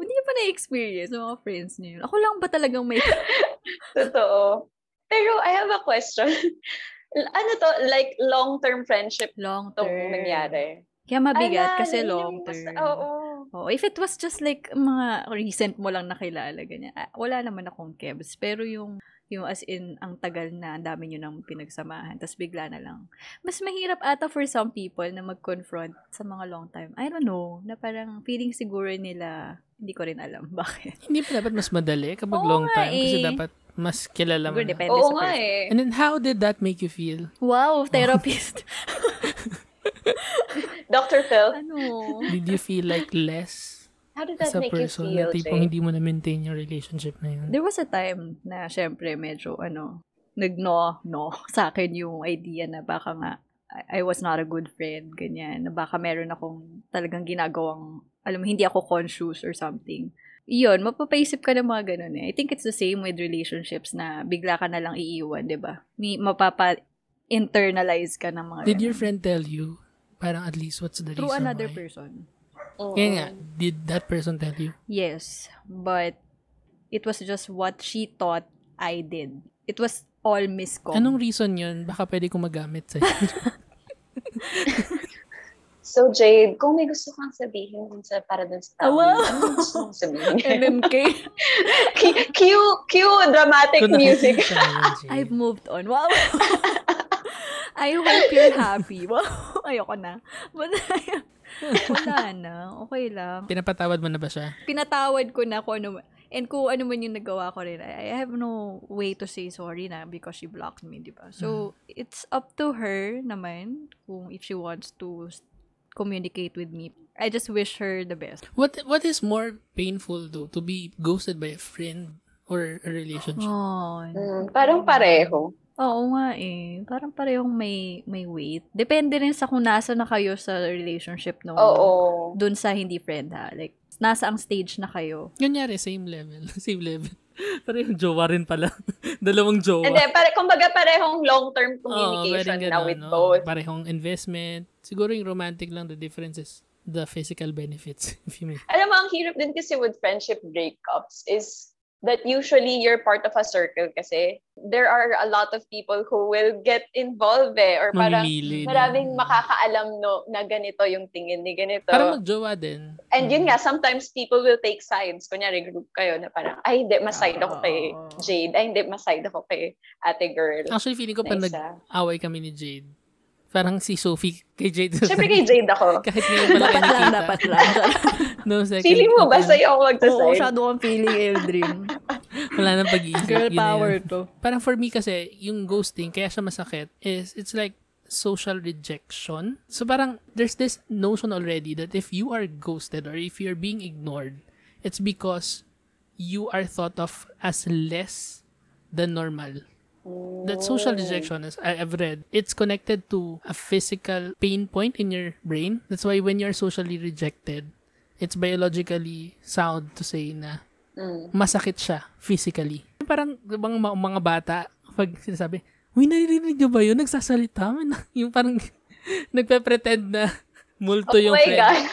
hindi pa na-experience ng mga friends niyo. Ako lang ba talagang may... Totoo. Pero I have a question. ano to, like long-term friendship long tong term. nangyari? Kaya mabigat Ala, kasi yun yung long mas- term. Oo. Oh, if it was just like mga recent mo lang nakilala, ganyan. ah, wala naman akong kebs. Pero yung yung as in, ang tagal na, ang dami nyo nang pinagsamahan, tapos bigla na lang. Mas mahirap ata for some people na mag-confront sa mga long time. I don't know, na parang feeling siguro nila, hindi ko rin alam bakit. Hindi pa dapat mas madali kapag Oo long time kasi eh. dapat mas kilala mo Siguro depende Oo sa nga person. eh. And then how did that make you feel? Wow, therapist. Dr. Phil, ano? Did you feel like less how did as that a make you person feel, na tipong Jay? hindi mo na-maintain yung relationship na yun? There was a time na syempre medyo ano, nag-no, no sa akin yung idea na baka nga I, I was not a good friend, ganyan. Na baka meron akong talagang ginagawang, alam mo, hindi ako conscious or something. Iyon, mapapaisip ka ng mga ganun eh. I think it's the same with relationships na bigla ka na lang iiwan, di ba? May mapapa-internalize ka ng mga Did your friend tell you parang at least what's the Through reason another why? person. Oo. Kaya nga, did that person tell you? Yes, but it was just what she thought I did. It was all miscom. Anong reason yun? Baka pwede ko magamit sa'yo. So, Jade, kung may gusto kang sabihin dun sa, para dun sa tao, wow. ano gusto mong sabihin? MMK. Cue- cue, dramatic Kung music. Jay. I've moved on. Wow. I hope you're happy. Wow. Ayoko na. But, wala na. Okay lang. Pinapatawad mo na ba siya? Pinatawad ko na kung ano And kung ano man yung nagawa ko rin, I, I have no way to say sorry na because she blocked me, di ba? So, it's up to her naman kung if she wants to communicate with me. I just wish her the best. What What is more painful though? To be ghosted by a friend or a relationship? Oh, Mm, parang pareho. Oo nga eh. Parang parehong may may weight. Depende rin sa kung nasa na kayo sa relationship no. Oo. Dun sa hindi friend ha. Like, nasa ang stage na kayo. Kunyari, same level. Same level. Pero yung jowa rin pala. Dalawang jowa. And then, pare, kumbaga parehong long-term communication na with no? both. Parehong investment. Siguro yung romantic lang, the difference is the physical benefits. If you may. Alam mo, ang hirap din kasi with friendship breakups is that usually you're part of a circle kasi there are a lot of people who will get involved eh, or parang Mamimili. maraming makakaalam no, na ganito yung tingin ni ganito. Parang magjowa din. And yun nga, sometimes people will take sides. Kunyari, group kayo na parang, ay, hindi, mas side ako kay Ah. Jade. Ay, hindi, mas side ako kay ate girl. Actually, feeling ko na pag isa. nag-away kami ni Jade, parang si Sophie kay Jade. Siyempre kay Jade ako. Kahit ngayon pala Dapat lang, dapat lang. No second. Feeling mo ba sa'yo ako Oo, magsaside? masyado kang feeling Eldrin. Wala nang pag-iisip. Girl power yun. to. Parang for me kasi, yung ghosting, kaya siya masakit, is it's like social rejection. So parang there's this notion already that if you are ghosted or if you're being ignored, it's because you are thought of as less than normal. That social rejection, as I've read, it's connected to a physical pain point in your brain. That's why when you're socially rejected, it's biologically sound to say na Mm. masakit siya physically. Parang bang mga, mga bata, pag sinasabi, Uy, naririnig niyo ba yun? Nagsasalita. May na- Yung parang nagpe-pretend na multo Oh yung friend. God.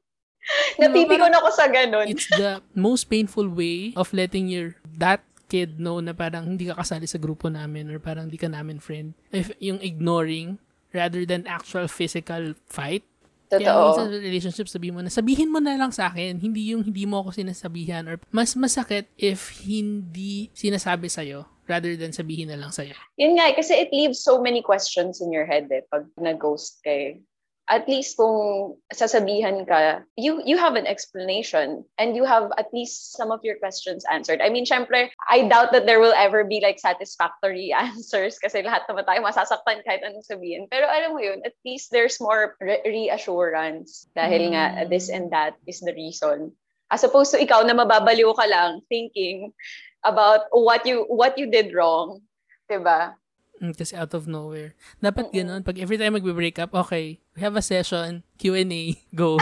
Napipikon ako sa ganun. It's the most painful way of letting your that kid know na parang hindi ka kasali sa grupo namin or parang hindi ka namin friend. If yung ignoring rather than actual physical fight. Kaya minsan Totoo. sa relationship, sabihin mo na, sabihin mo na lang sa akin, hindi yung hindi mo ako sinasabihan or mas masakit if hindi sinasabi sa'yo rather than sabihin na lang sa'yo. Yun nga, eh, kasi it leaves so many questions in your head eh, pag nag-ghost ka eh. At least kung sasabihan ka, you you have an explanation and you have at least some of your questions answered. I mean, syempre, I doubt that there will ever be like satisfactory answers kasi lahat naman tayo masasaktan kahit anong sabihin. Pero alam mo yun, at least there's more re- reassurance dahil nga Mm. this and that is the reason. As opposed to ikaw na mababaliw ka lang thinking about what you what you did wrong. 'di ba? Mm, kasi out of nowhere. Dapat Oo. ganun. Pag every time magbe-break up, okay, we have a session, Q&A, go.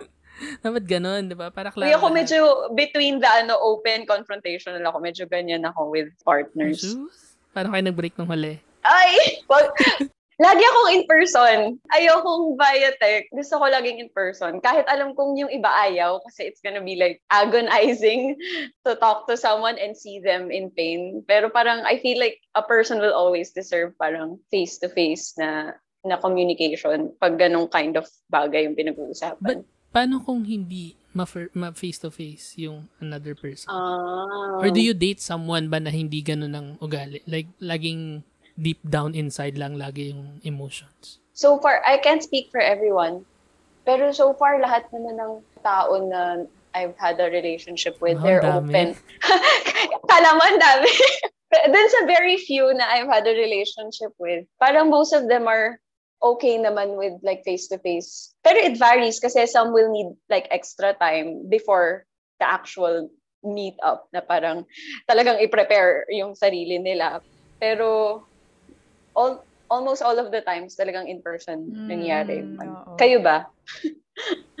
Dapat ganun, di ba? Para klaro ako lahat. medyo between the ano open confrontational ako, medyo ganyan ako with partners. Sus, Parang kayo nag-break nung huli. Ay! Wag, lagi akong in person. Ayokong via text. Gusto ko laging in person. Kahit alam kong yung iba ayaw kasi it's gonna be like agonizing to talk to someone and see them in pain. Pero parang I feel like a person will always deserve parang face-to-face na na communication pag ganong kind of bagay yung pinag-uusapan. But- Paano kung hindi ma-face-to-face yung another person? ah. Or do you date someone ba na hindi ganun ang ugali? Like, laging deep down inside lang lagi yung emotions. So far, I can't speak for everyone. Pero so far, lahat naman ng tao na I've had a relationship with, Wow, they're dami. open. Kala mo, dami. Dun sa very few na I've had a relationship with, parang most of them are okay naman with like face-to-face. Pero it varies kasi some will need like extra time before the actual meet up na parang talagang i-prepare yung sarili nila. Pero all, almost all of the times talagang in person nangyari. Mm, oo. Kayo ba?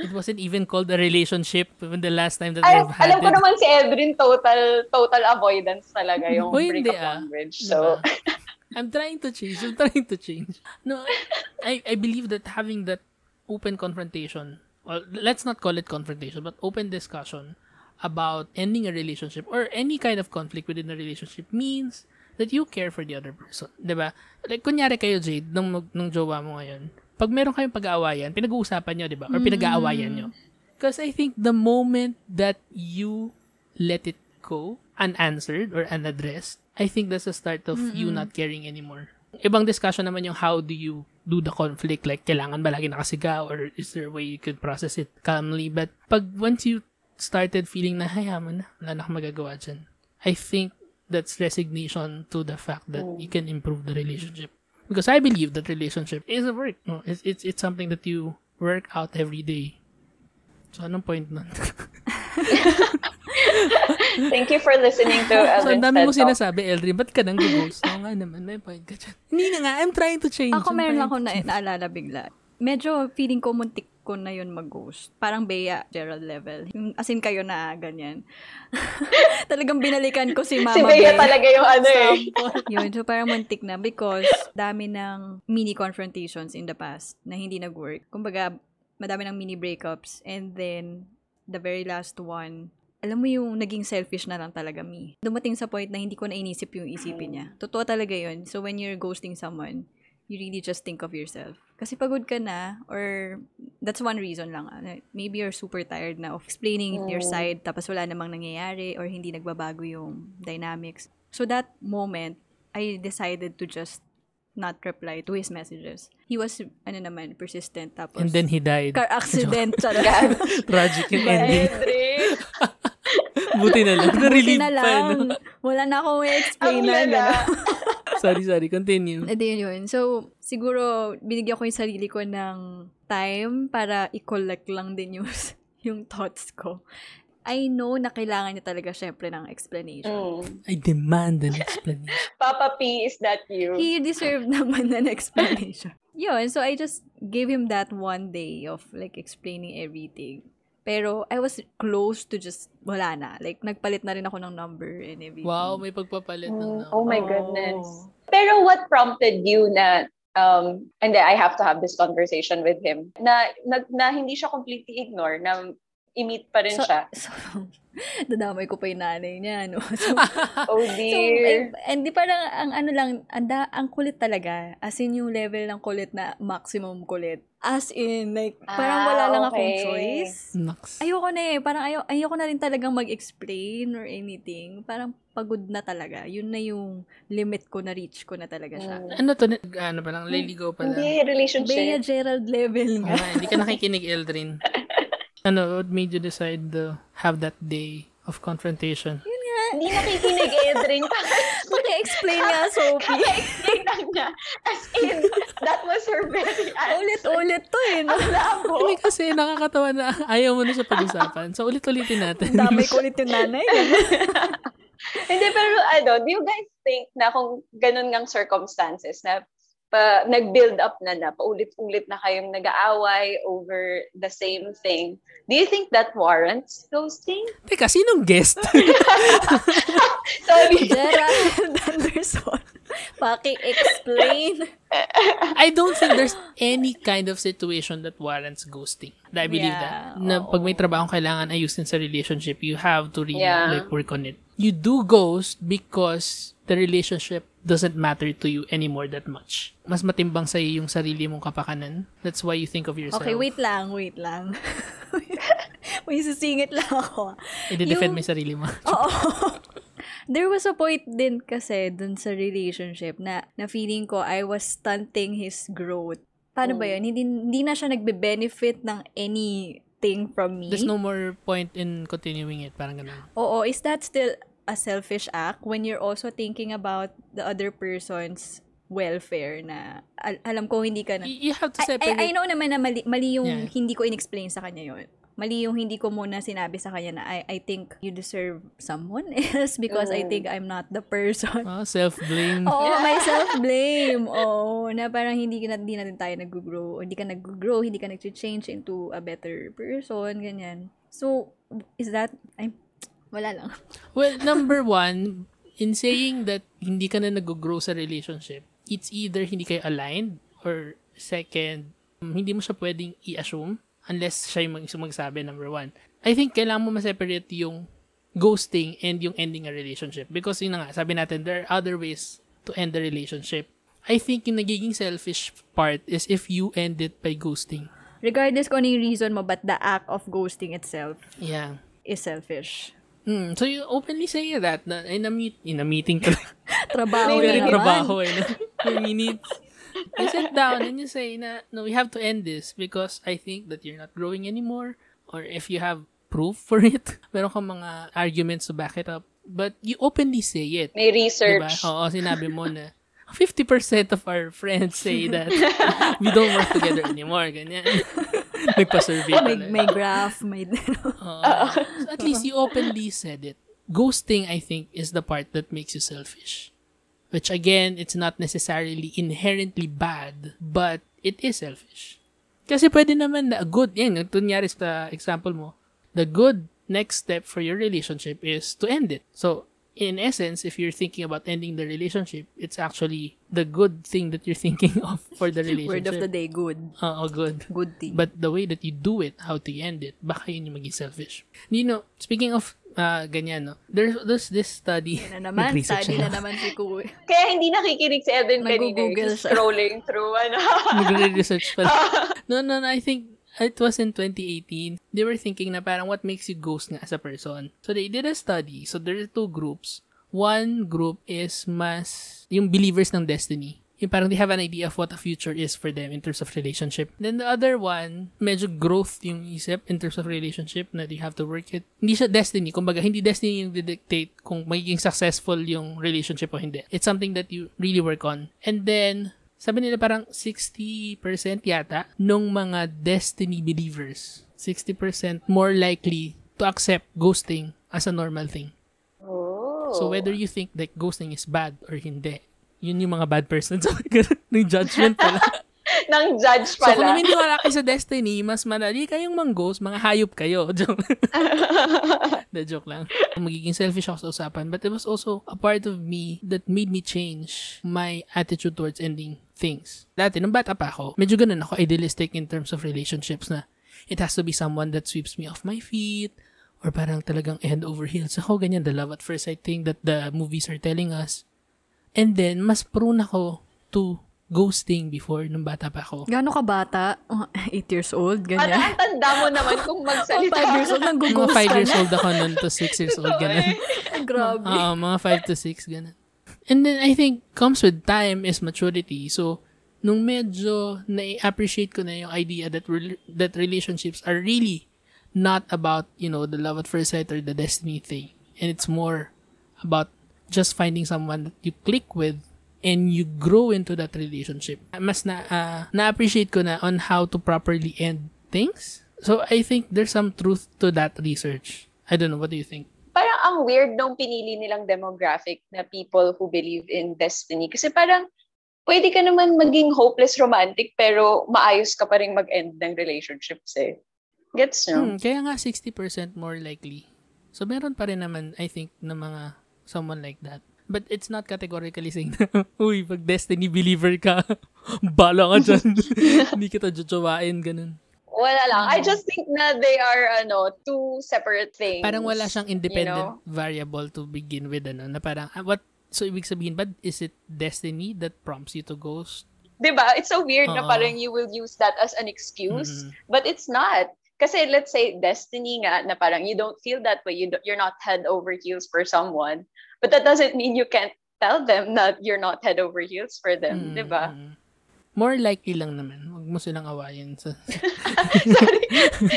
It wasn't even called a relationship when the last time that Ay, we've had alam ko it. naman si Edrin total total avoidance talaga yung Uy, break hindi up ah. language. Diba? So, I'm trying to change. I'm trying to change. No, I, I believe that having that open confrontation, or let's not call it confrontation, but open discussion about ending a relationship or any kind of conflict within a relationship means that you care for the other person. ba? Like, kunyari kayo, Jade, nung, nung jowa mo ngayon, pag meron kayong pag-aawayan, pinag-uusapan nyo, 'di ba? Or pinag-aawayan nyo. Because I think the moment that you let it go unanswered or unaddressed, I think that's the start of you not caring anymore. Ibang discussion naman yung how do you do the conflict, like kailangan ba lagi nakasigaw or is there a way you could process it calmly? But pag once you started feeling na hayaman na, wala na akong magagawa dyan, I think that's resignation to the fact that you can improve the relationship. Because I believe that relationship is a work. No, it's, it's, it's something that you work out every day. So, anong point nun? Thank you for listening to So, ang dami mo sinasabi, Eldrin, ba't ka nang ghost? Oo nga naman, may point ka dyan. Hindi na nga, I'm trying to change. Ako meron ako na naalala bigla. Medyo feeling ko muntik ko na yun mag-ghost. Parang Bea Gerald level. Yung, as in kayo na ganyan. Talagang binalikan ko si Mama Si Bea Bea. talaga yung ano eh. Yun, so parang muntik na because dami ng mini confrontations in the past na hindi nag-work. Kumbaga, madami ng mini breakups and then the very last one, alam mo yung naging selfish na lang talaga me. Dumating sa point na hindi ko na inisip yung isipin niya. Totoo talaga yun. So when you're ghosting someone, you really just think of yourself. Kasi pagod ka na or that's one reason lang. ano, Maybe you're super tired na of explaining your Mm. side tapos wala namang nangyayari or hindi nagbabago yung dynamics. So that moment, I decided to just not reply to his messages. He was, ano naman, persistent. Tapos, And then he died. car accident. charot. Tragic yung Bye. ending. Buti na lang. Buti na pa. lang. No? Wala na akong explain na. Sorry, sorry. Continue. Edi yun yun. So, siguro, binigyan ko yung sarili ko ng time para i-collect lang din yung, yung thoughts ko. I know na kailangan niya talaga syempre ng explanation. Mm. I demand an explanation. Papa P, is that you? He deserved naman an explanation. Yun, so I just gave him that one day of like explaining everything. Pero I was close to just, wala na. Like, nagpalit na rin ako ng number and everything. Wow, may pagpapalit ng Mm, number. oh my Oo. goodness. Pero what prompted you na um and I have to have this conversation with him na na, na hindi siya completely ignore na i-meet pa rin So, siya. so, dadamay ko pa yung nanay niya, no? So, Oh So, dear. eh, and di parang ang ano lang, anda, ang kulit talaga. As in yung level ng kulit na maximum kulit. As in, like, parang Ah, wala lang akong okay. choice. Naks. Ayoko na eh. Parang ayaw, ayoko na rin talagang mag-explain or anything. Parang pagod na talaga. Yun na yung limit ko na reach ko na talaga siya. Mm. Ano to? Ano pa lang? Liligo pa lang. Hindi, relationship. Bea Gerald level nga. nga, hindi ka nakikinig, Eldrin. Ano, what made you decide to have that day of confrontation? Hindi nakikinig, Edrin. Paki-explain nga, Sophie. Kaka-explain lang niya. As in, that was her very answer. Ulit-ulit to eh. No? Ang labo. Hindi kasi nakakatawa na ayaw mo na siya pag-usapan. So, ulit-ulitin natin. Damay kulit yung nanay. Hindi, pero ano, do you guys think na kung ganun ngang circumstances na pa, nag-build up na na, paulit-ulit na kayong nag-aaway over the same thing, do you think that warrants ghosting? Teka, sinong guest? Sorry. Gerald Anderson. Paki-explain. I don't think there's any kind of situation that warrants ghosting. I believe Yeah, that. Na oo. pag may trabaho kailangan ayusin sa relationship, you have to really Yeah. like work on it. You do ghost because the relationship doesn't matter to you anymore that much. Mas matimbang sa yung sarili mong kapakanan. That's why you think of yourself. Okay, wait lang, wait lang. May sisingit lang ako. I-defend Yung- mo yung sarili mo. Oo. There was a point din kasi dun sa relationship na, na feeling ko I was stunting his growth. Paano ba yun? Hindi, hindi na siya nagbe-benefit ng anything from me. There's no more point in continuing it. Parang ganun. Oo, is that still a selfish act when you're also thinking about the other person's welfare na al- alam ko hindi ka na... You have to I, separate. I, I know naman na mali, mali yung Yeah. hindi ko in-explain sa kanya yon. Mali yung hindi ko muna sinabi sa kanya na I, I think you deserve someone else because I Mm. think I'm not the person. Ah, self-blame. Oo, may self-blame. Oo, na parang hindi, ka na, hindi na din tayo nag-grow. Hindi ka nag-grow, hindi ka nag-change into a better person, ganyan. So, is that, ay, wala lang. Well, number one, in saying that hindi ka na nag-grow sa relationship, it's either hindi kayo aligned or second, um, hindi mo siya pwedeng i-assume unless siya yung mag- magsabi, number one. I think kailangan mo ma-separate yung ghosting and yung ending a relationship. Because yun na nga, sabi natin, there are other ways to end the relationship. I think yung nagiging selfish part is if you end it by ghosting. Regardless kung ano yung reason mo, but the act of ghosting itself Yeah. is selfish. Hmm. So you openly say that na in a, meet, in a meeting Trabaho na trabaho eh. No? Few minutes. You sit down and you say na, no, we have to end this because I think that you're not growing anymore or if you have proof for it, meron kang mga arguments to back it up. But you openly say it. May Diba? research. Oo, sinabi mo na 50% of our friends say that we don't work together anymore. Ganyan. Nagpa-survey May, pala. may graph, may... Oo. So at least you openly said it. ghosting, I think, is the part that makes you selfish. Which again, it's not necessarily inherently bad, but it is selfish. Kasi pwede naman na good, yan, tunyari sa example mo, the good next step for your relationship is to end it. So, in essence, if you're thinking about ending the relationship, it's actually the good thing that you're thinking of for the relationship. Word of the day, good. Oo, good. Good thing. But the way that you do it, how to end it, baka yun yung maging selfish. You know, speaking of uh, ganyan, no? There's, there's this study. na naman, Nag-research study na naman si Kuya. Kaya hindi nakikinig si Evan kanina. Nag-google He's siya. scrolling through, ano. Nagre-research pala. no, no, no, I think it was in 2018. They were thinking na parang what makes you ghost nga as a person. So they did a study. So there are two groups. One group is mas yung believers ng destiny. Yung parang they have an idea of what a future is for them in terms of relationship. Then the other one, medyo growth yung isip in terms of relationship na you have to work it. Hindi siya destiny. Kumbaga, hindi destiny yung dictate kung magiging successful yung relationship o hindi. It's something that you really work on. And then, sabi nila parang 60% yata nung mga destiny believers. 60% more likely to accept ghosting as a normal thing. Oh. So whether you think that ghosting is bad or hindi, yun yung mga bad persons. ng judgment pala. Nang judge So kung pala. naman hindi wala kayo sa destiny, mas madali kayong mang-ghost, mga hayop kayo. Joke. The joke lang. Magiging selfish ako sa usapan. But it was also a part of me that made me change my attitude towards ending things. Dati, nung bata pa ako, medyo ganun ako idealistic in terms of relationships na it has to be someone that sweeps me off my feet or parang talagang head over heels. Ako ganyan, the love at first sight thing that the movies are telling us. And then, mas prone ako to ghosting before nung bata pa ako. Gano'n ka bata? 8 years old, ganyan. ang tanda mo naman kung Oh, magsalita. 5 years old, nang Mga gughost 5 ka years na. old ako nun to 6 years old, ganun. Grabe. Oo, mga 5 to 6, ganun. And then, I think, comes with time is maturity. So, nung medyo na-appreciate ko na yung idea that rel- that relationships are really not about, you know, the love at first sight or the destiny thing. And it's more about just finding someone that you click with and you grow into that relationship. Mas na, ah, na-appreciate ko na on how to properly end things. So, I think there's some truth to that research. I don't know, what do you think? Parang ang weird nung pinili nilang demographic na people who believe in destiny. Kasi parang, pwede ka naman maging hopeless romantic pero maayos ka pa rin mag-end ng relationships eh. Gets nyo? Hmm, kaya nga 60% more likely. So meron pa rin naman, I think, na mga someone like that. But it's not categorically saying na, uy, pag destiny believer ka, bala ka dyan. Hindi kita jojowain, ganun. Wala lang. I just think na they are ano two separate things. Parang wala siyang independent You variable to begin with, ano, na parang, ah, what, so ibig sabihin ba, is it destiny that prompts you to ghost? Diba? It's so weird na Oo. parang you will use that as an excuse. Mhm. But it's not. Kasi let's say destiny nga na parang you don't feel that way. You you're not head over heels for someone. But that doesn't mean you can't tell them that you're not head over heels for them. Mm, Diba? mm. More likely lang naman. Huwag mo silang awayin. Sa, Sorry.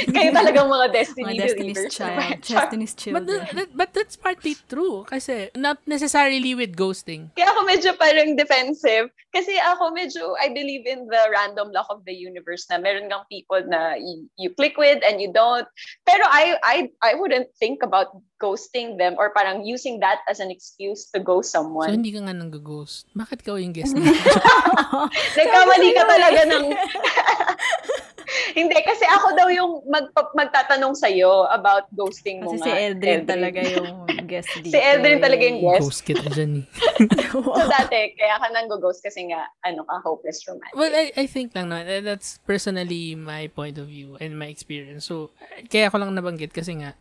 Kayo talagang mga destiny Mga Destiny's. Child. Destiny's but, Children. the- that- but that's partly true. Kasi not necessarily with ghosting. Kaya ako medyo parang defensive. Kasi ako medyo, I believe in the random luck of the universe na meron kang people na you, you click with and you don't. Pero I, I, I wouldn't think about ghosting them or parang using that as an excuse to ghost So, someone. hindi ka nga nang ghost Bakit ka yung guest niya? Nagkamali ka talaga sa'yo ng... hindi, kasi ako daw yung mag, magtatanong sa'yo about ghosting mo Kasi si nga. Eldrin talaga yung guest dito. Si Eldrin talaga yung eh. guest. ghost kita dyan eh. So dati, kaya ka nang ghost kasi nga, ano ka, hopeless romantic. Well, I, I think lang naman, eh, that's personally my point of view and my experience. So, eh, kaya ko lang nabanggit kasi nga,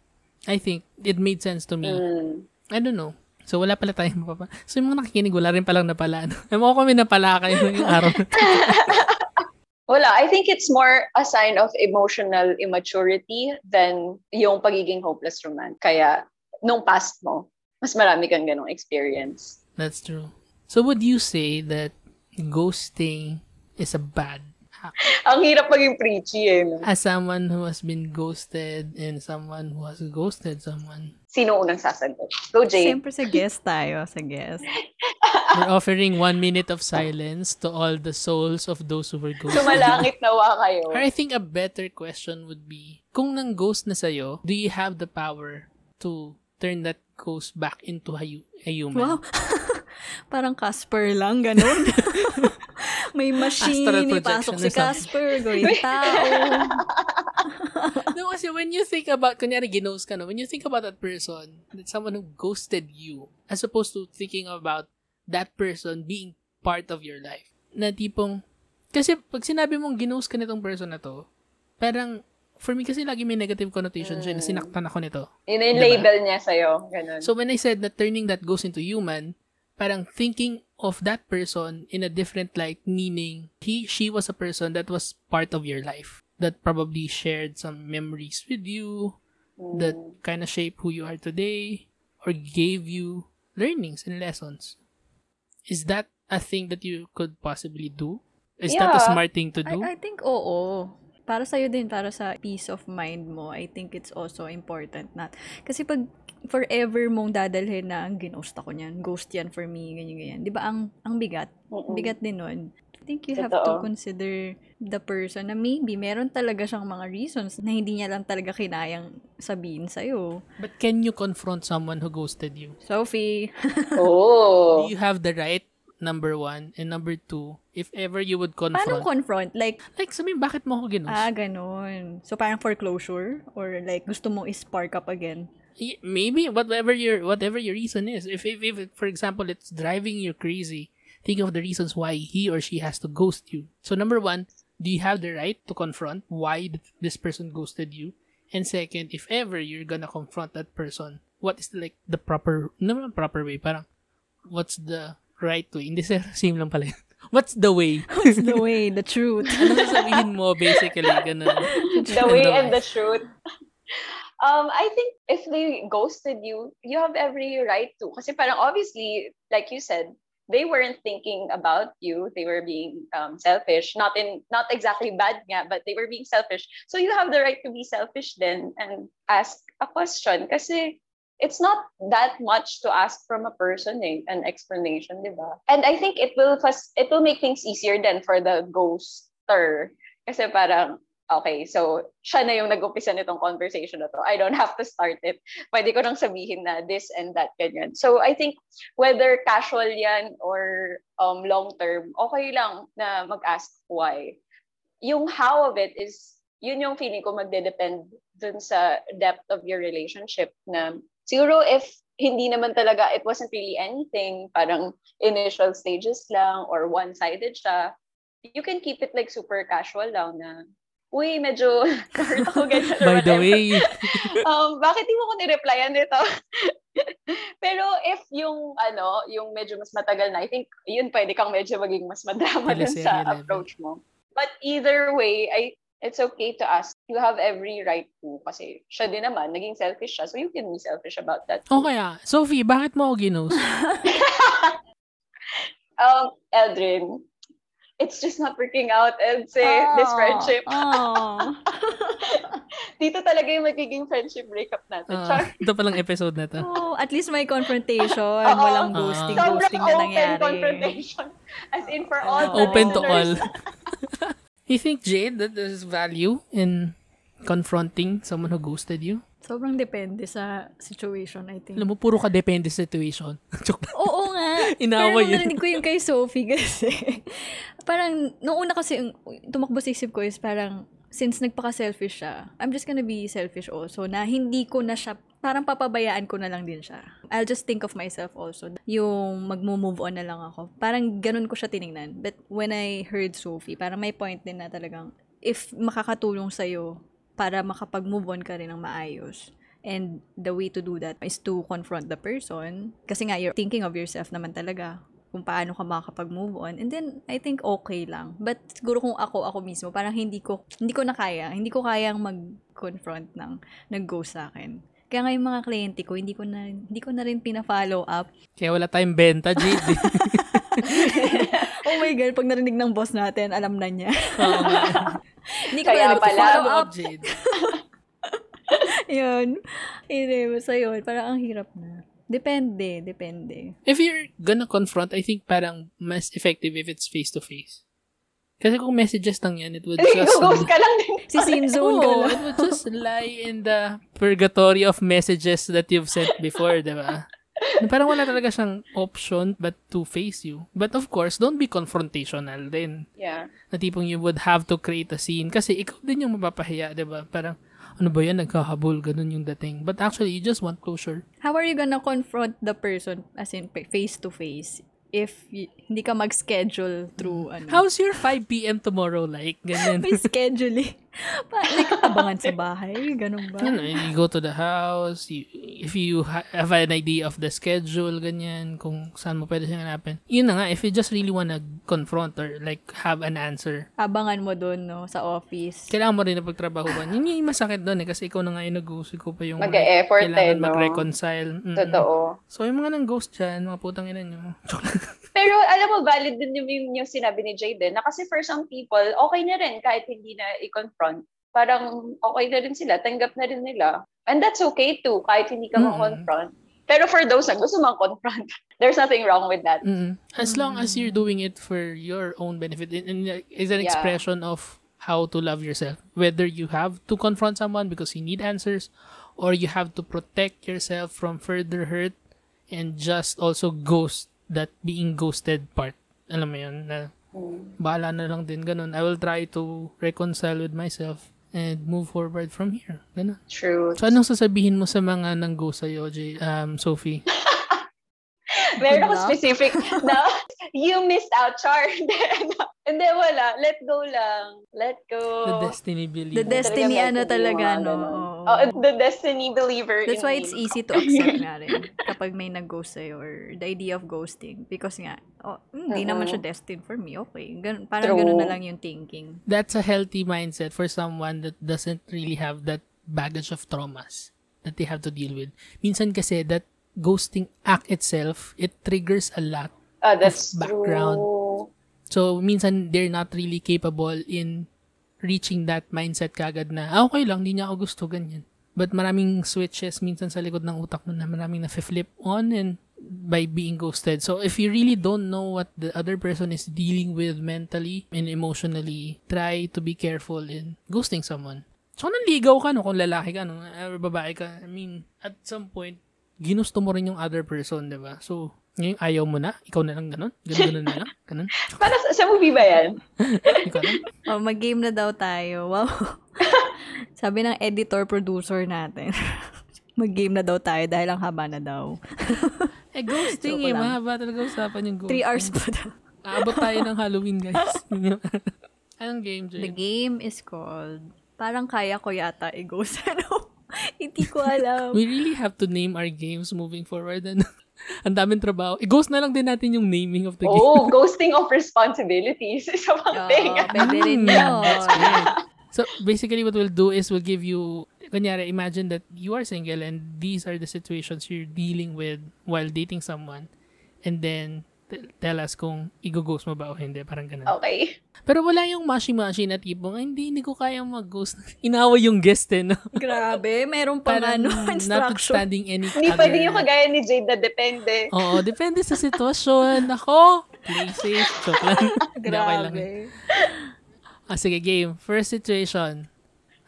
I think it made sense to me. Mm. I don't know. So, wala pala tayong mapapa. So, yung mga nakikinig, wala rin palang napala. Ano? Ewan ko kami napala kayo yung araw. Wala, I think it's more a sign of emotional immaturity than yung pagiging hopeless romantic. Kaya, nung past mo, mas marami kang ganong experience. That's true. So, would you say that ghosting is a bad? Ang hirap maging preachy eh. no? As someone who has been ghosted and someone who has ghosted someone, Sino unang sasagot? Go, Jade. Siyempre sa guest tayo, sa guest. we're offering one minute of silence to all the souls of those who were ghosted. Sumalangit nawa kayo. Or I think a better question would be, kung nang ghost na sa'yo, do you have the power to turn that ghost back into a, a human. Wow. Parang Casper lang, ganun. May machine, ipasok si. Casper, gawin tao. no, kasi when you think about, kunyari ginost ka no, when you think about that person, that someone who ghosted you, as opposed to thinking about that person being part of your life, na tipong, kasi pag sinabi mong ginost ka nitong person na to, parang, for me kasi lagi may negative connotation siya na sinaktan ako nito. Yun yung Diba? label niya sa'yo. Ganun. So when I said that turning that ghost into human, parang thinking of that person in a different light, meaning he, she was a person that was part of your life, that probably shared some memories with you, that mm. kind of shape who you are today, or gave you learnings and lessons. Is that a thing that you could possibly do? Is that a smart thing to do? I, I think oo. Para sa'yo din, para sa peace of mind mo, I think it's also important na. Kasi pag forever mong dadalhin na ang ginost ako niyan, ghost yan for me, ganyan, ganyan. Di ba ang, ang bigat? Mm-mm. Bigat din nun. I think you have to Totoo. consider the person na maybe meron talaga siyang mga reasons na hindi niya lang talaga kinayang sabihin sa'yo. But can you confront someone who ghosted you? Sophie, Oh. Do you have the right, number one, and number two, if ever you would confront, paano confront? Like, like sabihin, bakit mo ako ginost? ah, ganun. So, parang foreclosure? Or like, gusto mong spark up again? Maybe whatever your whatever your reason is if, if if for example it's driving you crazy think of the reasons why he or she has to ghost you so number one do you have the right to confront why this person ghosted you and second if ever you're gonna confront that person what is like the proper no proper way parang what's the right way hindi sir same lang pala yun. what's the way It's the way, the truth. ano sasabihin mo basically ganun the way and the truth. Um, I think if they ghosted you, you have every right to. Kasi parang obviously, like you said, they weren't thinking about you. They were being um, selfish. Not in not exactly bad nga, but they were being selfish. So you have the right to be selfish then and ask a question. Kasi it's not that much to ask from a person, eh, an explanation, di ba? And I think it will it will make things easier then for the ghoster. Kasi parang, okay, so siya na yung nag-umpisa nitong conversation na to. I don't have to start it. Pwede ko nang sabihin na this and that, ganyan. So I think whether casual yan or um, long term, okay lang na mag-ask why. Yung how of it is, yun yung feeling ko magde-depend dun sa depth of your relationship na siguro if hindi naman talaga, it wasn't really anything, parang initial stages lang or one-sided siya, you can keep it like super casual lang na, uy, medyo hurt ako ganyan. by the way um, bakit di mo ko ni-replyan nito? Pero if yung, ano, yung medyo mas matagal na, I think, yun pwede kang medyo maging mas madrama dun sa level. approach mo. But either way, I it's okay to ask. You have every right to. Kasi siya din naman, naging selfish siya. So you can be selfish about that. too. o kaya Sophie bakit mo ako ginost Um, Eldrin, it's just not working out, this Oh, friendship. Oh. Dito talaga yung magiging friendship breakup natin. Ah, Char. ito palang episode na to oh, at least may confrontation. Oo. Walang Ah. ghosting, Sobrang ghosting na open nangyari. confrontation. As in for all the open to all. you think, Jade, that there's value in confronting someone who ghosted you? Sobrang depende sa situation, I think. Alam mo, puro ka depende sa situation. Oo nga. Inaway Pero yun. narinig ko yung kay Sophie kasi. parang, noong una kasi, tumakbo sa isip ko is parang, since nagpaka-selfish siya, I'm just gonna be selfish also, na hindi ko na siya, parang papabayaan ko na lang din siya. I'll just think of myself also. Yung magmo-move on na lang ako. Parang ganun ko siya tiningnan. But when I heard Sophie, parang may point din na talagang, if makakatulong sa'yo para makapag-move on ka rin ng maayos, And the way to do that is to confront the person. Kasi nga, you're thinking of yourself naman talaga kung paano ka makakapag-move on. And then, I think okay lang. But siguro kung ako, ako mismo, parang hindi ko, hindi ko na kaya. Hindi ko kayang mag-confront ng nag-ghost sa akin. Kaya nga yung mga kliyente ko, hindi ko na, hindi ko na rin pina-follow up. Kaya wala tayong benta, Jade. Oh my God, pag narinig ng boss natin, alam na niya. Oo nga. hindi ko Kaya na pala, follow up, Jade. Yun. Hindi, basta yun. Parang ang hirap na. Depende, depende. If you're gonna confront, I think parang mas effective if it's face-to-face. Kasi kung messages lang yan, it would just... Ghost ka lang din. Si scene zone ka lang. it would just lie in the purgatory of messages that you've sent before, di ba? Parang wala talaga siyang option but to face you. But of course, don't be confrontational din. Yeah. Na tipong you would have to create a scene. Kasi ikaw din yung mapapahiya, di ba? Parang, ano ba yan, nagkahabol, ganun yung dating. But actually, you just want closure. How are you gonna confront the person as in face to face if hindi ka mag-schedule through ano? How's your 5 p.m. tomorrow like? Ganyan. May scheduling. Pa, like, abangan sa bahay. Ganun ba? you know, you go to the house, you, if you ha- have an idea of the schedule, ganyan, kung saan mo pwede siyang hanapin. Yun na nga, if you just really wanna confront or like have an answer, Abangan mo dun, no? Sa office. kailangan mo rin na pagtrabahuan. Yun yung masakit doon eh, kasi ikaw na nga yung nag-ghost, ikaw pa yung Mag-e-effort kailangan eh, no? mag-reconcile. Mm-mm. Totoo. So, yung mga nang ghost dyan, mga putang ina nyo. Pero alam mo, valid din yung, yung, yung sinabi ni Jayden, na kasi for some people, okay na rin kahit hindi na i-confront. Parang okay na rin sila, tanggap na rin nila. And that's okay too, kahit hindi ka Mm. ma-confront. Pero for those na gusto ma-confront, there's nothing wrong with that. Mm-mm. As long as you're doing it for your own benefit, and, and it's an Yeah. expression of how to love yourself. Whether you have to confront someone because you need answers, or you have to protect yourself from further hurt, and just also ghost that being ghosted part. Alam mo yun, na bahala na lang din, ganun. I will try to reconcile with myself and move forward from here. Ganun. True. So, anong sasabihin mo sa mga nang-ghost sa'yo, J- um, Sophie? Meron ako specific na you missed out, Char. Hindi, wala. Let go lang. Let go. The destiny believer. The destiny, Talaga ano talaga, no? Oh, the destiny believer That's why me. it's easy to accept nga rin kapag may nag-ghost sa'yo or the idea of ghosting. Because nga, oh, hindi naman siya destined for me. Okay. Ganun, parang True. ganun na lang yung thinking. that's a healthy mindset for someone that doesn't really have that baggage of traumas that they have to deal with. Minsan kasi that ghosting act itself, it triggers a lot. Ah, that's background. true. So, minsan they're not really capable in reaching that mindset kagad na, ah, okay lang, hindi niya ako gusto, ganyan. But maraming switches minsan sa likod ng utak mo na maraming na-flip on and by being ghosted. So, if you really don't know what the other person is dealing with mentally and emotionally, try to be careful in ghosting someone. So, nanligaw ka, no? Kung lalaki ka, no? Or babae ka. I mean, at some point, ginusto mo rin yung other person, di ba? So, ngayon, ayaw mo na? Ikaw na lang ganun? Ganun, ganun na lang? Ganun? Para sa, sa movie ba yan? Oh, mag-game na daw tayo. Wow. Sabi ng editor-producer natin. mag-game na daw tayo dahil ang haba na daw. Eh, ghosting Joke eh. lang. Mahaba talaga usapan yung ghosting. Three hours pa daw. Aabot tayo ng Halloween, guys. Anong game, The Jade? game is called, parang kaya ko yata i-ghost. Ano? Hindi ko alam. We really have to name our games moving forward. Ano? Ang daming trabaho. I-ghost na lang din natin yung naming of the game. Oh, ghosting of responsibilities is a Oo, thing. pwede rin Mm, yun. that's great. So, basically, what we'll do is we'll give you, kunyari, imagine that you are single and these are the situations you're dealing with while dating someone. And then, tell us kung i-ghost mo ba o hindi. Parang ganun. Okay. Pero wala yung mashi-mashi na tipong, "Ay, hindi, hindi ko kayang mag-ghost. Inaway yung guest eh, no? Grabe, meron Parang ano, instruction. notwithstanding any Hindi other... pwede yung kagaya ni Jade na depende. Oo, depende sa sitwasyon. Ako, play safe. Joke lang. Hindi, okay lang. Grabe. Ah, sige, game. First situation.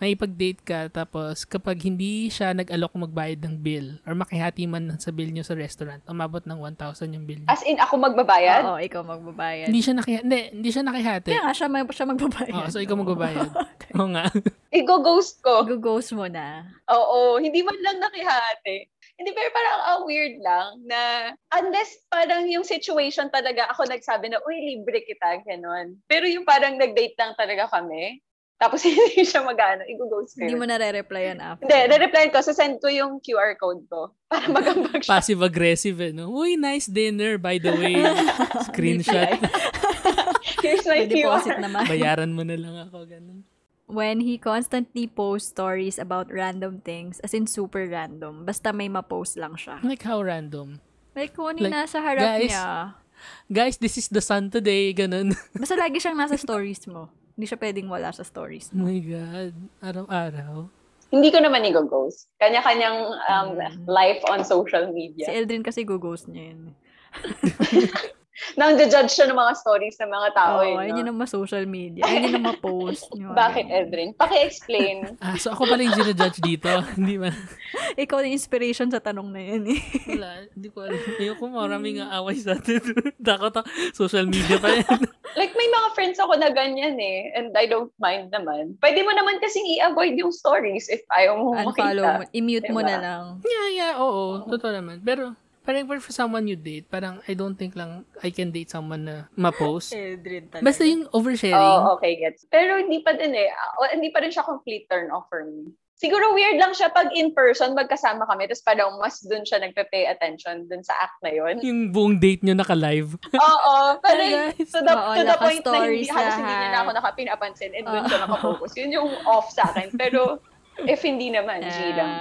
Nakipag-date ka, tapos kapag hindi siya nag-alok magbayad ng bill or makihati man sa bill nyo sa restaurant, umabot ng 1,000 yung bill nyo. As in, ako magbabayad? Oo, ikaw magbabayad. Hindi siya nakihati. Hindi, hindi siya nakihati. Kaya nga, siya, mag, siya magbabayad. Oo, so ikaw magbabayad. Oo nga. Igo-ghost ko. Go-ghost mo na. Oo, hindi man lang nakihati. Hindi, pero parang ah, weird lang na unless parang yung situation talaga ako nagsabi na, uy, libre kita, gano'n. Pero yung parang nag-date lang talaga kami, tapos hindi siya mag-ano, i-ghost ko Hindi mo na re-replyan after. Hindi, re-reply ko, send ko yung QR code ko para magambag siya. Passive-aggressive eh, no? Uy, nice dinner, by the way. Screenshot. Here's my deposit QR. naman. Bayaran mo na lang ako, ganun. When he constantly posts stories about random things, as in super random, basta may ma-post lang siya. Like how random. Like kung ano yung Like, nasa harap guys, niya. Guys, this is the sun today, ganun. Basta lagi siyang nasa stories mo. Hindi siya pwedeng wala sa stories Oh mo. my God. Araw-araw. Hindi ko naman i-ghost. Kanya-kanyang um, Mm. life on social Si media. Eldrin kasi go-ghost niya yun. Nang judge siya ng mga stories ng mga tao. Oo, eh, ayun no? yun ang ma-social media. Ayun yun ang ma-post. Yung mga Bakit. Edrin? Paki-explain. Ah, so ako pala yung ginajudge dito. Hindi ba? Ikaw yung inspiration sa tanong na yun eh. Wala. Hindi ko alam. Ayoko maraming away sa atin. Takot ako. Social media pa yan. like, may mga friends ako na ganyan eh. And I don't mind naman. Pwede mo naman kasing i-avoid yung stories if ayaw mo Unfollow mo. makita. I-mute mo Diba? na lang. yeah, yeah. Oo. Totoo naman. Pero, parang for someone you date, parang I don't think lang I can date someone na ma-post. Talaga. Basta yung oversharing. Oh, okay, gets. Pero hindi pa din eh. Ah, hindi pa rin siya complete turn off for me. Siguro weird lang siya pag in person, magkasama kami, tapos parang mas dun siya nagpe-pay attention dun sa act na yun. Yung buong date nyo naka-live. Oo, guys. to the, Oo, to the point na hindi, halos hindi niya na ako nakapinapansin and dun siya nakafocus. Yun yung off sa akin. Pero if hindi naman, G lang.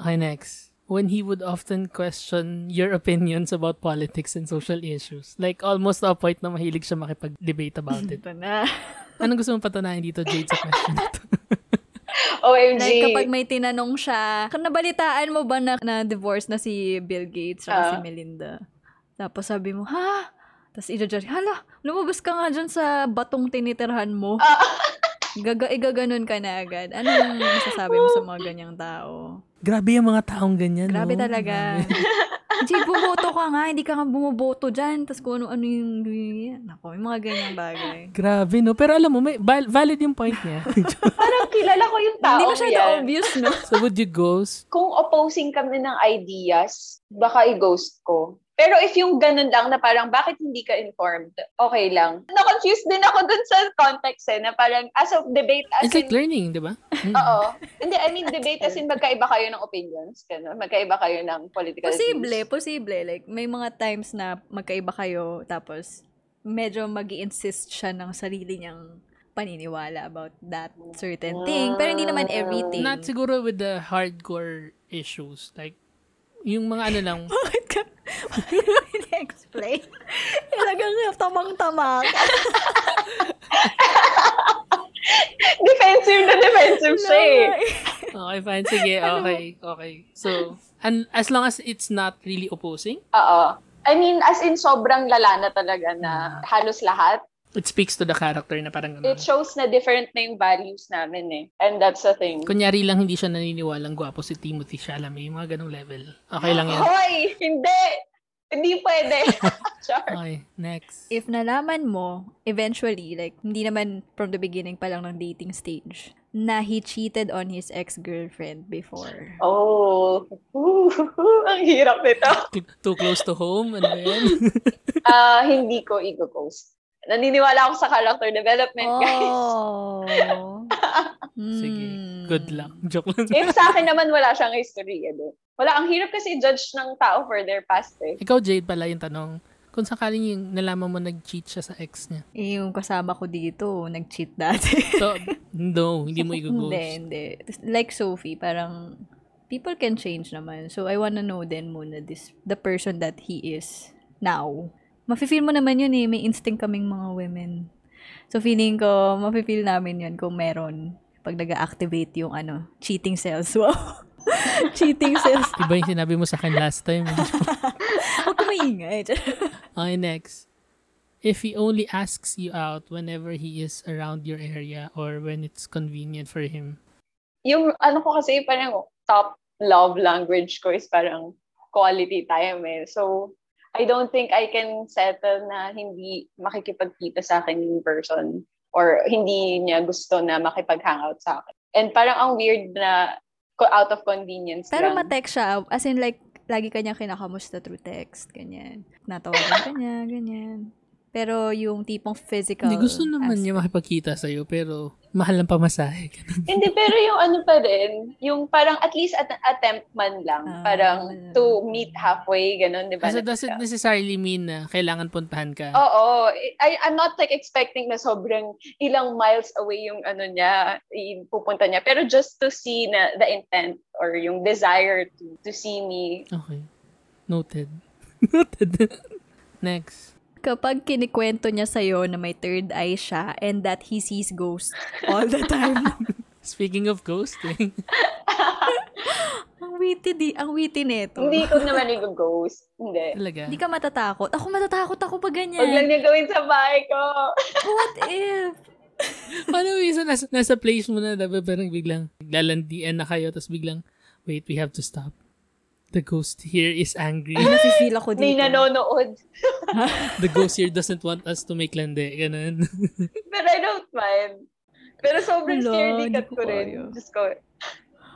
Okay, next. When he would often question your opinions about politics and social issues. Like, almost to a point na mahilig siya makipag-debate about it. Ito na. Anong gusto mong patunayan dito, Jade, sa question na to? OMG. Like, kapag may tinanong siya, nabalitaan mo ba na, na divorce na si Bill Gates at si Ah. Melinda? Tapos sabi mo, ha? Tapos i-judge, hala, lumabas ka nga dyan sa batong tinitirhan mo. Ah. Gaga, igaganon ka na agad. Anong masasabi mo sa mga ganyang tao? Grabe yung mga taong ganyan, Grabe no? talaga. Jay, bumoto ka nga. Hindi ka nga bumoboto dyan. Tapos kung ano-ano yung... Nako, yung mga ganyang bagay. Grabe, no? Pero alam mo, may, val- valid yung point niya. Parang kilala ko yung tao Hindi masyado yan. obvious, no? so, would you ghost? Kung opposing kami ng ideas, baka i-ghost ko. Pero if yung ganun lang na parang bakit hindi ka informed, okay lang. Na-confused din ako dun sa context eh, na parang as of debate, as It's like in, learning, di ba? Mm. Oo. Hindi, I mean, debate as in magkaiba kayo ng opinions. Ganun. Magkaiba kayo ng political Posible, views. posible. Like, may mga times na magkaiba kayo, tapos medyo mag insist siya ng sarili niyang paniniwala about that certain thing. Pero hindi naman everything. Not siguro with the hardcore issues. Like, yung mga ano lang, ka? Explain Talagang tamang-tama ka. defensive na defensive siya eh. okay, fine, sige, okay, okay. So, and as long as it's not really opposing, Oo. I mean, as in sobrang lala na talaga na halos lahat. it speaks to the character na parang It ano. shows na different na yung values namin eh. And that's the thing. Kunyari lang hindi siya naniniwalang gwapo si Timothy Chalamet, yung mga ganong level. Okay lang yan. Hoy! Hindi! Hindi pwede. Char. Okay, next. If nalaman mo, eventually, like, hindi naman from the beginning pa lang ng dating stage, na he cheated on his ex-girlfriend before. Oh. Ooh, ang hirap nito. Too close to home, ano yan? Ah, hindi ko i-ghost. Naniniwala ako sa character development, guys. Sige, Hmm. good luck. Joke lang. If sa akin naman wala siyang history, ano. Wala, ang hirap kasi judge ng tao for their past eh. Ikaw, Jade, pala yung tanong. Kung sakaling yung nalaman mo nag-cheat siya sa ex niya. Eh, yung kasama ko dito, nag-cheat dati. So, no, hindi mo hindi, i-ghost. hindi. Like Sophie, parang people can change naman. So, I wanna know din muna this, the person that he is now. Mafe-feel mo naman yun eh. May instinct kaming mga women. So, feeling ko, mafe-feel namin yun kung meron. Pag nag-activate yung ano, cheating cells. Wow. cheating cells. Iba yung sinabi mo sa akin last time. Huwag ka maingay. Okay, next. If he only asks you out whenever he is around your area or when it's convenient for him. Yung ano ko kasi parang top love language ko is parang quality time eh. So, I don't think I can settle na hindi makikipagkita sa akin in person or hindi niya gusto na makipag-hangout sa akin. And parang ang weird na out of convenience Pero lang. ma-text siya. As in, like, lagi kanya kinakamusta through text. Ganyan. Natawagan ka niya, ganyan. Pero yung tipong physical Hindi, gusto naman niya aspect. makipagkita sa'yo pero mahal ang pamasahe. Hindi, pero yung ano pa rin, yung parang at least at attempt man lang. Ah, parang to meet halfway, ganun, di ba? So, does it necessarily mean na kailangan puntahan ka? Oo. I, I'm not like expecting na sobrang ilang miles away yung ano niya, pupunta niya. Pero just to see na the intent or yung desire to, to see me. Okay. Noted. Noted. Next. Kapag kinikwento niya sa'yo na may third eye siya and that he sees ghosts all the time. Speaking of ghosting, Ang witty, di, ang witty neto. Hindi ko naman i-ghost. Hindi. Talaga. Hindi ka matatakot. Ako matatakot ako pag Huwag lang ganyan. niya gawin sa bahay ko. What if? Paano minsan nasa, nasa place mo na, dapat parang biglang lalandian na kayo, tapos biglang, wait, we have to stop. The ghost here is angry. Nafe-feel ako dito. May nanonood. The ghost here doesn't want us to make lande. Ganun. Pero I don't mind. Pero sobrang Wala, scaredy cat ko ko rin. kaya. Diyos ko.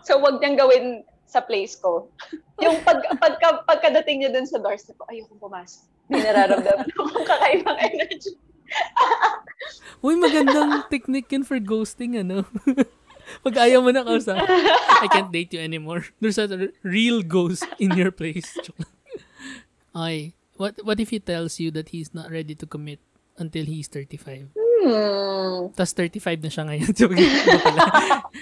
So, wag niyang gawin sa place ko. Yung pag, pagka, pagkadating niya dun sa doorstep ko, ayokong pumasok. May nararamdaman akong kakaibang energy. Uy, magandang technique yun for ghosting, ano? Pag ayaw mo na kausap, I can't date you anymore. There's a real ghost in your place. Okay. What, what if he tells you that he's not ready to commit until he's 35? Hmm. Tapos 35 na siya ngayon. Iba pala.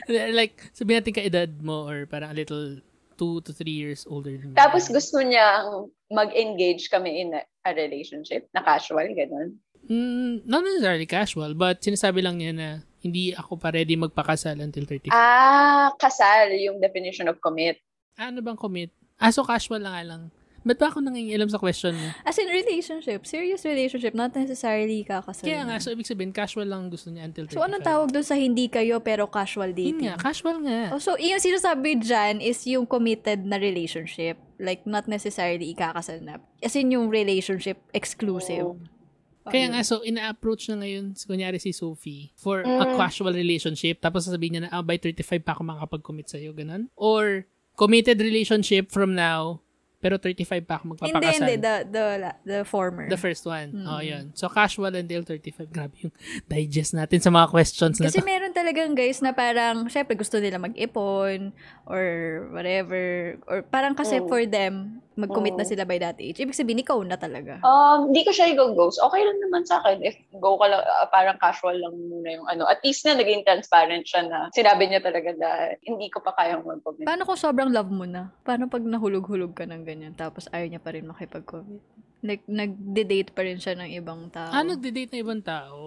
like, sabihin natin ka-edad mo or parang a little 2 to 3 years older than you. Tapos gusto niyang mag-engage kami in a, a relationship na casual, ganun. Mm, not necessarily casual, but sinasabi lang niya na hindi ako pa ready magpakasal until 35. Ah, kasal yung definition of commit. ano bang commit? Ah, so casual lang nga lang. Ba't ba ako nangingilam sa question mo? As in relationship, serious relationship, not necessarily kakasal. Kaya nga, na. so ibig sabihin, casual lang gusto niya until 35. So, anong tawag doon sa hindi kayo pero casual Yun dating? nga, casual nga. Oh, so, yung sinasabi dyan is yung committed na relationship. Like, not necessarily ikakasal na. As in, yung relationship exclusive. Kaya nga, so ina-approach na ngayon, kunyari si Sophie, for a Mm. casual relationship, tapos sasabihin niya na, ah, by 35 pa ako makakapag-commit sa'yo, ganun? Or, committed relationship from now, pero 35 pa ako Hindi, magpapakasal. hindi. The, the, the former. The first one. Mm. Oh, yun. So, casual until 35. Grabe yung digest natin sa mga questions na Kasi to. meron talagang guys na parang, syempre gusto nila mag-ipon or whatever. Or parang kasi Mm. for them, mag-commit na Mm. sila by that age. Ibig sabihin, ikaw na talaga. Um, hindi ko siya i-ghost. Okay lang naman sa akin if go ka lang, ah, parang casual lang muna yung ano. At least na naging transparent siya na sinabi niya talaga na hindi ko pa kayang mag-commit. Paano kung sobrang love mo na? Paano pag nahulog-hulog ka ng ganyan tapos ayaw niya pa rin makipag-commit? Like, nag-date pa rin siya ng ibang tao. Ah, nagde-date na ibang tao.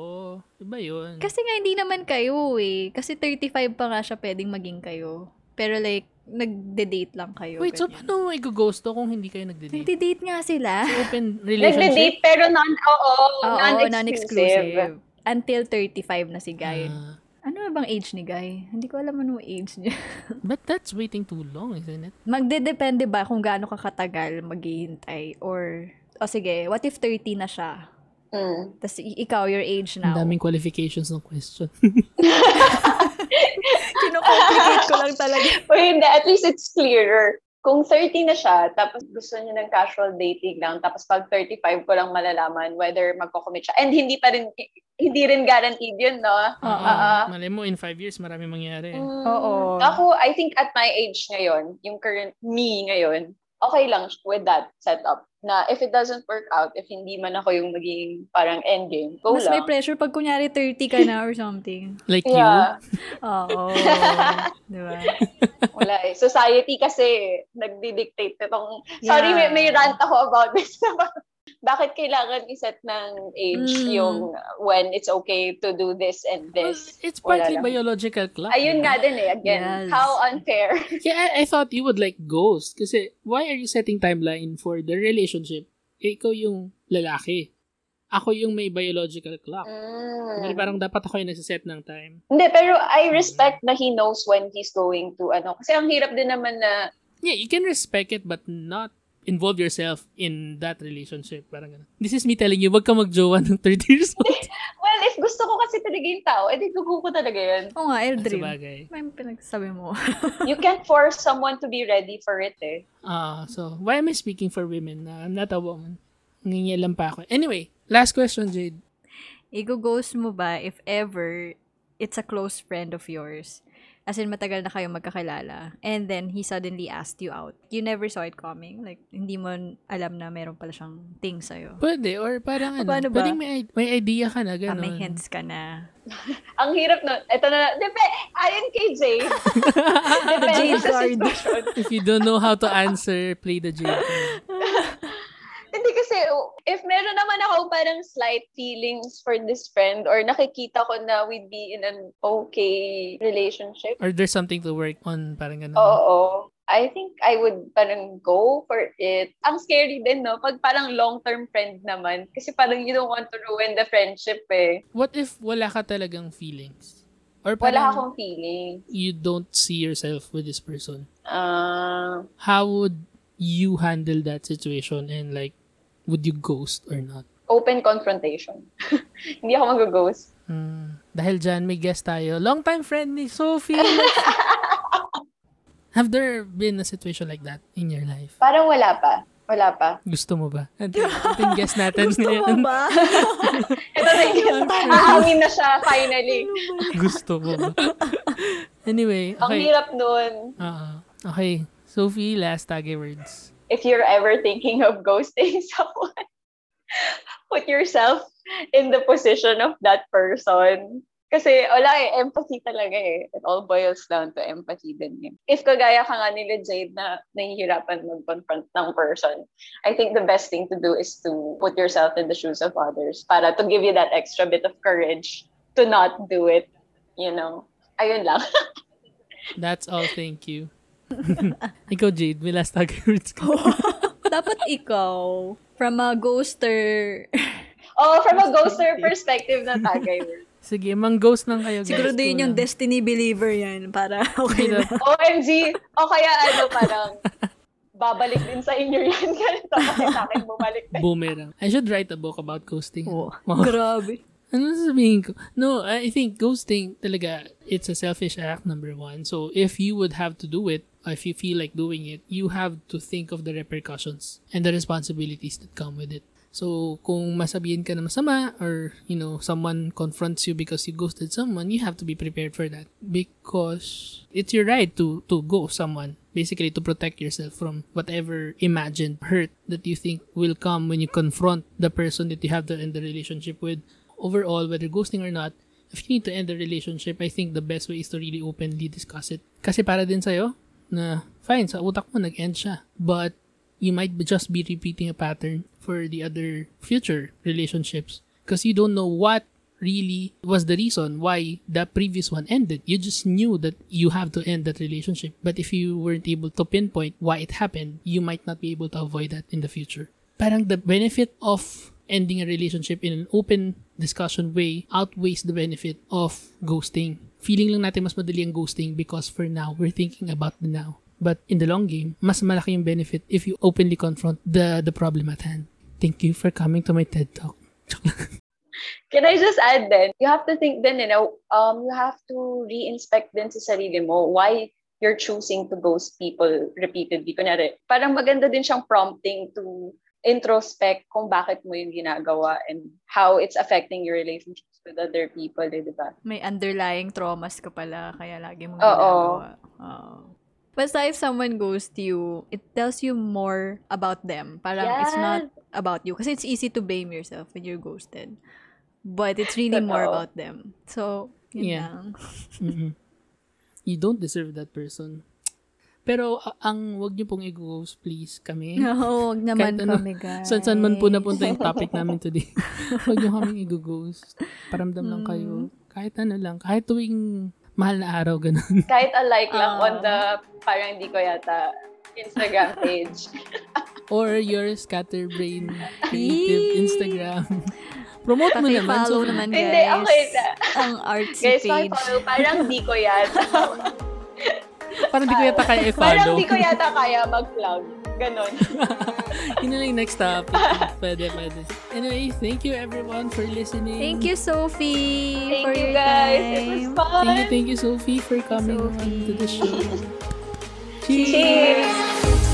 Iba yun. Kasi nga, hindi naman kayo eh. Kasi 35 pa nga siya pwedeng maging kayo. Pero like, nagde-date lang kayo. Wait, so ganyan. paano mo i-ghost to kung hindi kayo nagde-date? Nagde-date nga sila. Open relationship? Nagde-date pero non, oo, Oo, non-exclusive. non-exclusive. Until 35 na si Guy. Ah, Ano na bang age ni Guy? Hindi ko alam anong age niya. but that's waiting too long, isn't it? Magdedepende ba kung gaano ka katagal maghihintay? Or, o sige, what if 30 na siya? Mm. Tapos ikaw, your age Ang now. daming qualifications ng question. Kino-complicate ko lang talaga. O hindi, at least it's clearer. Kung 30 na siya, tapos gusto niya ng casual dating lang, tapos pag 35 ko lang malalaman whether magko-commit siya. And hindi pa rin, hindi rin guaranteed yun, no? Oo. Ah, ah. Malay mo, in five years, marami mangyari. Mm, Oo. Ako, I think at my age ngayon, yung current me ngayon, okay lang with that setup. Na if it doesn't work out, if hindi man ako yung maging parang endgame, go Mas may lang. pressure pag kunyari 30 ka na or something. Like Yeah. Oo. Di ba? Wala eh. Society kasi nagdi-dictate nitong... Sorry, may, Yeah. may rant ako about this. Bakit kailangan iset ng age Mm. yung when it's okay to do this and you? Well, this? it's Wala partly lang. biological clock. Ayun diba? nga din eh. Again, Yes. how unfair. Yeah, I, I thought you would like ghost. Kasi, why are you setting timeline for the relationship? Eh, ikaw yung lalaki. Ako yung may biological clock. Mm. Hindi parang dapat ako yung nagsiset ng time. Hindi, pero I respect na he knows when he's going to ano. Kasi ang hirap din naman na Yeah, you can respect it but not involve yourself in that relationship. Parang ganun. This is me telling you, wag ka magjowa ng 30 years old. Well, if gusto ko kasi talaga yung tao, edi gugu ko talaga yun. Oo nga, Eldrin. bagay. May pinagsabi mo. You can't force someone to be ready for it eh. Ah, so, why am I speaking for women? na I'm not a woman. Nangingialam pa ako. Anyway, last question, Jade. Igo-ghost mo ba if ever it's a close friend of yours? As in, matagal na kayo magkakilala. And then, he suddenly asked you out. You never saw it coming. Like, hindi mo alam na meron pala siyang thing sa'yo. Pwede, or parang ano, Paano ba? pwedeng may, may idea ka na, Ah, gano'n. may hints ka na. Ang hirap nun. Ito na, dep- ayon kay Jade. Depende sa. If you don't know how to answer, play the Jade card. If meron naman ako parang slight feelings for this friend or nakikita ko na we'd be in an okay relationship, Or there's something to work on, parang gano'n. oo. I think I would parang go for it. Ang scary din, no? Pag parang long-term friend naman. Kasi parang you don't want to ruin the friendship eh. What if wala ka talagang feelings? Or Wala akong feeling. you don't see yourself with this person? Ah, How would you handle that situation and like, would you ghost or not? open confrontation. Hindi ako mag-ghost. Hmm. Dahil dyan, may guest tayo. Long time friend ni Sophie. Have there been a situation like that in your life? Parang wala pa. Wala pa. Gusto mo ba? Ito, yung guest natin Gusto mo ngayon. ba? Ito na yun. Aamin na siya, finally. Gusto mo ba? Anyway, Ang okay. hirap nun. Ah, okay. Sophie, last tag words. If you're ever thinking of ghosting someone, put yourself in the position of that person. Kasi wala eh, empathy talaga eh. It all boils down to empathy din eh. If kagaya ka nga nila Jade na nahihirapan mag-confront ng person, I think the best thing to do is to put yourself in the shoes of others para to give you that extra bit of courage to not do it. You know? Ayun lang. That's all. Thank you. Ikaw, Jade, may last tag words ka. Dapat ikaw, from a ghoster, oh, from a ghoster perspective na tagay word. Sige, mang-ghost lang kayo, guys. siguro din yung destiny believer yan, para okay na. OMG! O kaya ano, parang babalik din sa inyo yan. Ganito kasi sa akin bumalik din. Boomerang. I should write a book about ghosting. Oh, grabe. Ano sasabihin ko? No, I think ghosting talaga, it's a selfish act, number one. So, if you would have to do it, if you feel like doing it, you have to think of the repercussions and the responsibilities that come with it. So, kung masabihin ka na masama or, you know, someone confronts you because you ghosted someone, you have to be prepared for that. Because it's your right to, to ghost someone. Basically, to protect yourself from whatever imagined hurt that you think will come when you confront the person that you have to end the relationship with overall, whether ghosting or not, if you need to end the relationship, I think the best way is to really openly discuss it. Kasi para din sa'yo, na fine, sa utak mo nag-end siya. But you might just be repeating a pattern for the other future relationships. Because you don't know what really was the reason why the previous one ended. You just knew that you have to end that relationship. But if you weren't able to pinpoint why it happened, you might not be able to avoid that in the future. Parang the benefit of ending a relationship in an open discussion way outweighs the benefit of ghosting. Feeling lang natin mas madali ang ghosting because for now, we're thinking about the now. But in the long game, mas malaki yung benefit if you openly confront the the problem at hand. Thank you for coming to my TED Talk. Can I just add then, you have to think then, you know, um, you have to re-inspect din sa sarili mo why you're choosing to ghost people repeatedly. Kunyari, parang maganda din siyang prompting to introspect kung bakit mo yung ginagawa and how it's affecting your relationships with other people, eh, di ba? May underlying traumas ka pala, kaya lagi mong ginagawa. Oo. Basta if someone ghosts you, it tells you more about them. Parang it's not about you. Kasi it's easy to blame yourself when you're ghosted. But it's really more about them. So, yun Yeah. lang. Mm-mm. You don't deserve that person. Pero a- ang wag niyo pong i-ghost, please, kami. No, wag naman Kahit ano, kami, guys. Saan saan man po napunta yung topic namin today. Huwag niyo kaming i-ghost. Paramdam lang kayo. Kahit ano lang. Kahit tuwing mahal na araw, ganun. Kahit a like lang Um, on the, parang hindi ko yata, Instagram page. Or your scatterbrain creative Instagram. Promote mo naman. So, naman, guys. Hindi, okay na. Ang artsy Guys, page. follow Parang di ko yata. Parang di ko yata kaya parang i-follow. di ko yata kaya mag-plug. Ganon. Yun na lang next topic. pwede, pwede. Anyway, thank you everyone for listening. Thank you, Sophie, Thank for you your guys. time. It was fun. Thank you, thank you, Sophie, for coming Sophie. on to the show. Cheers!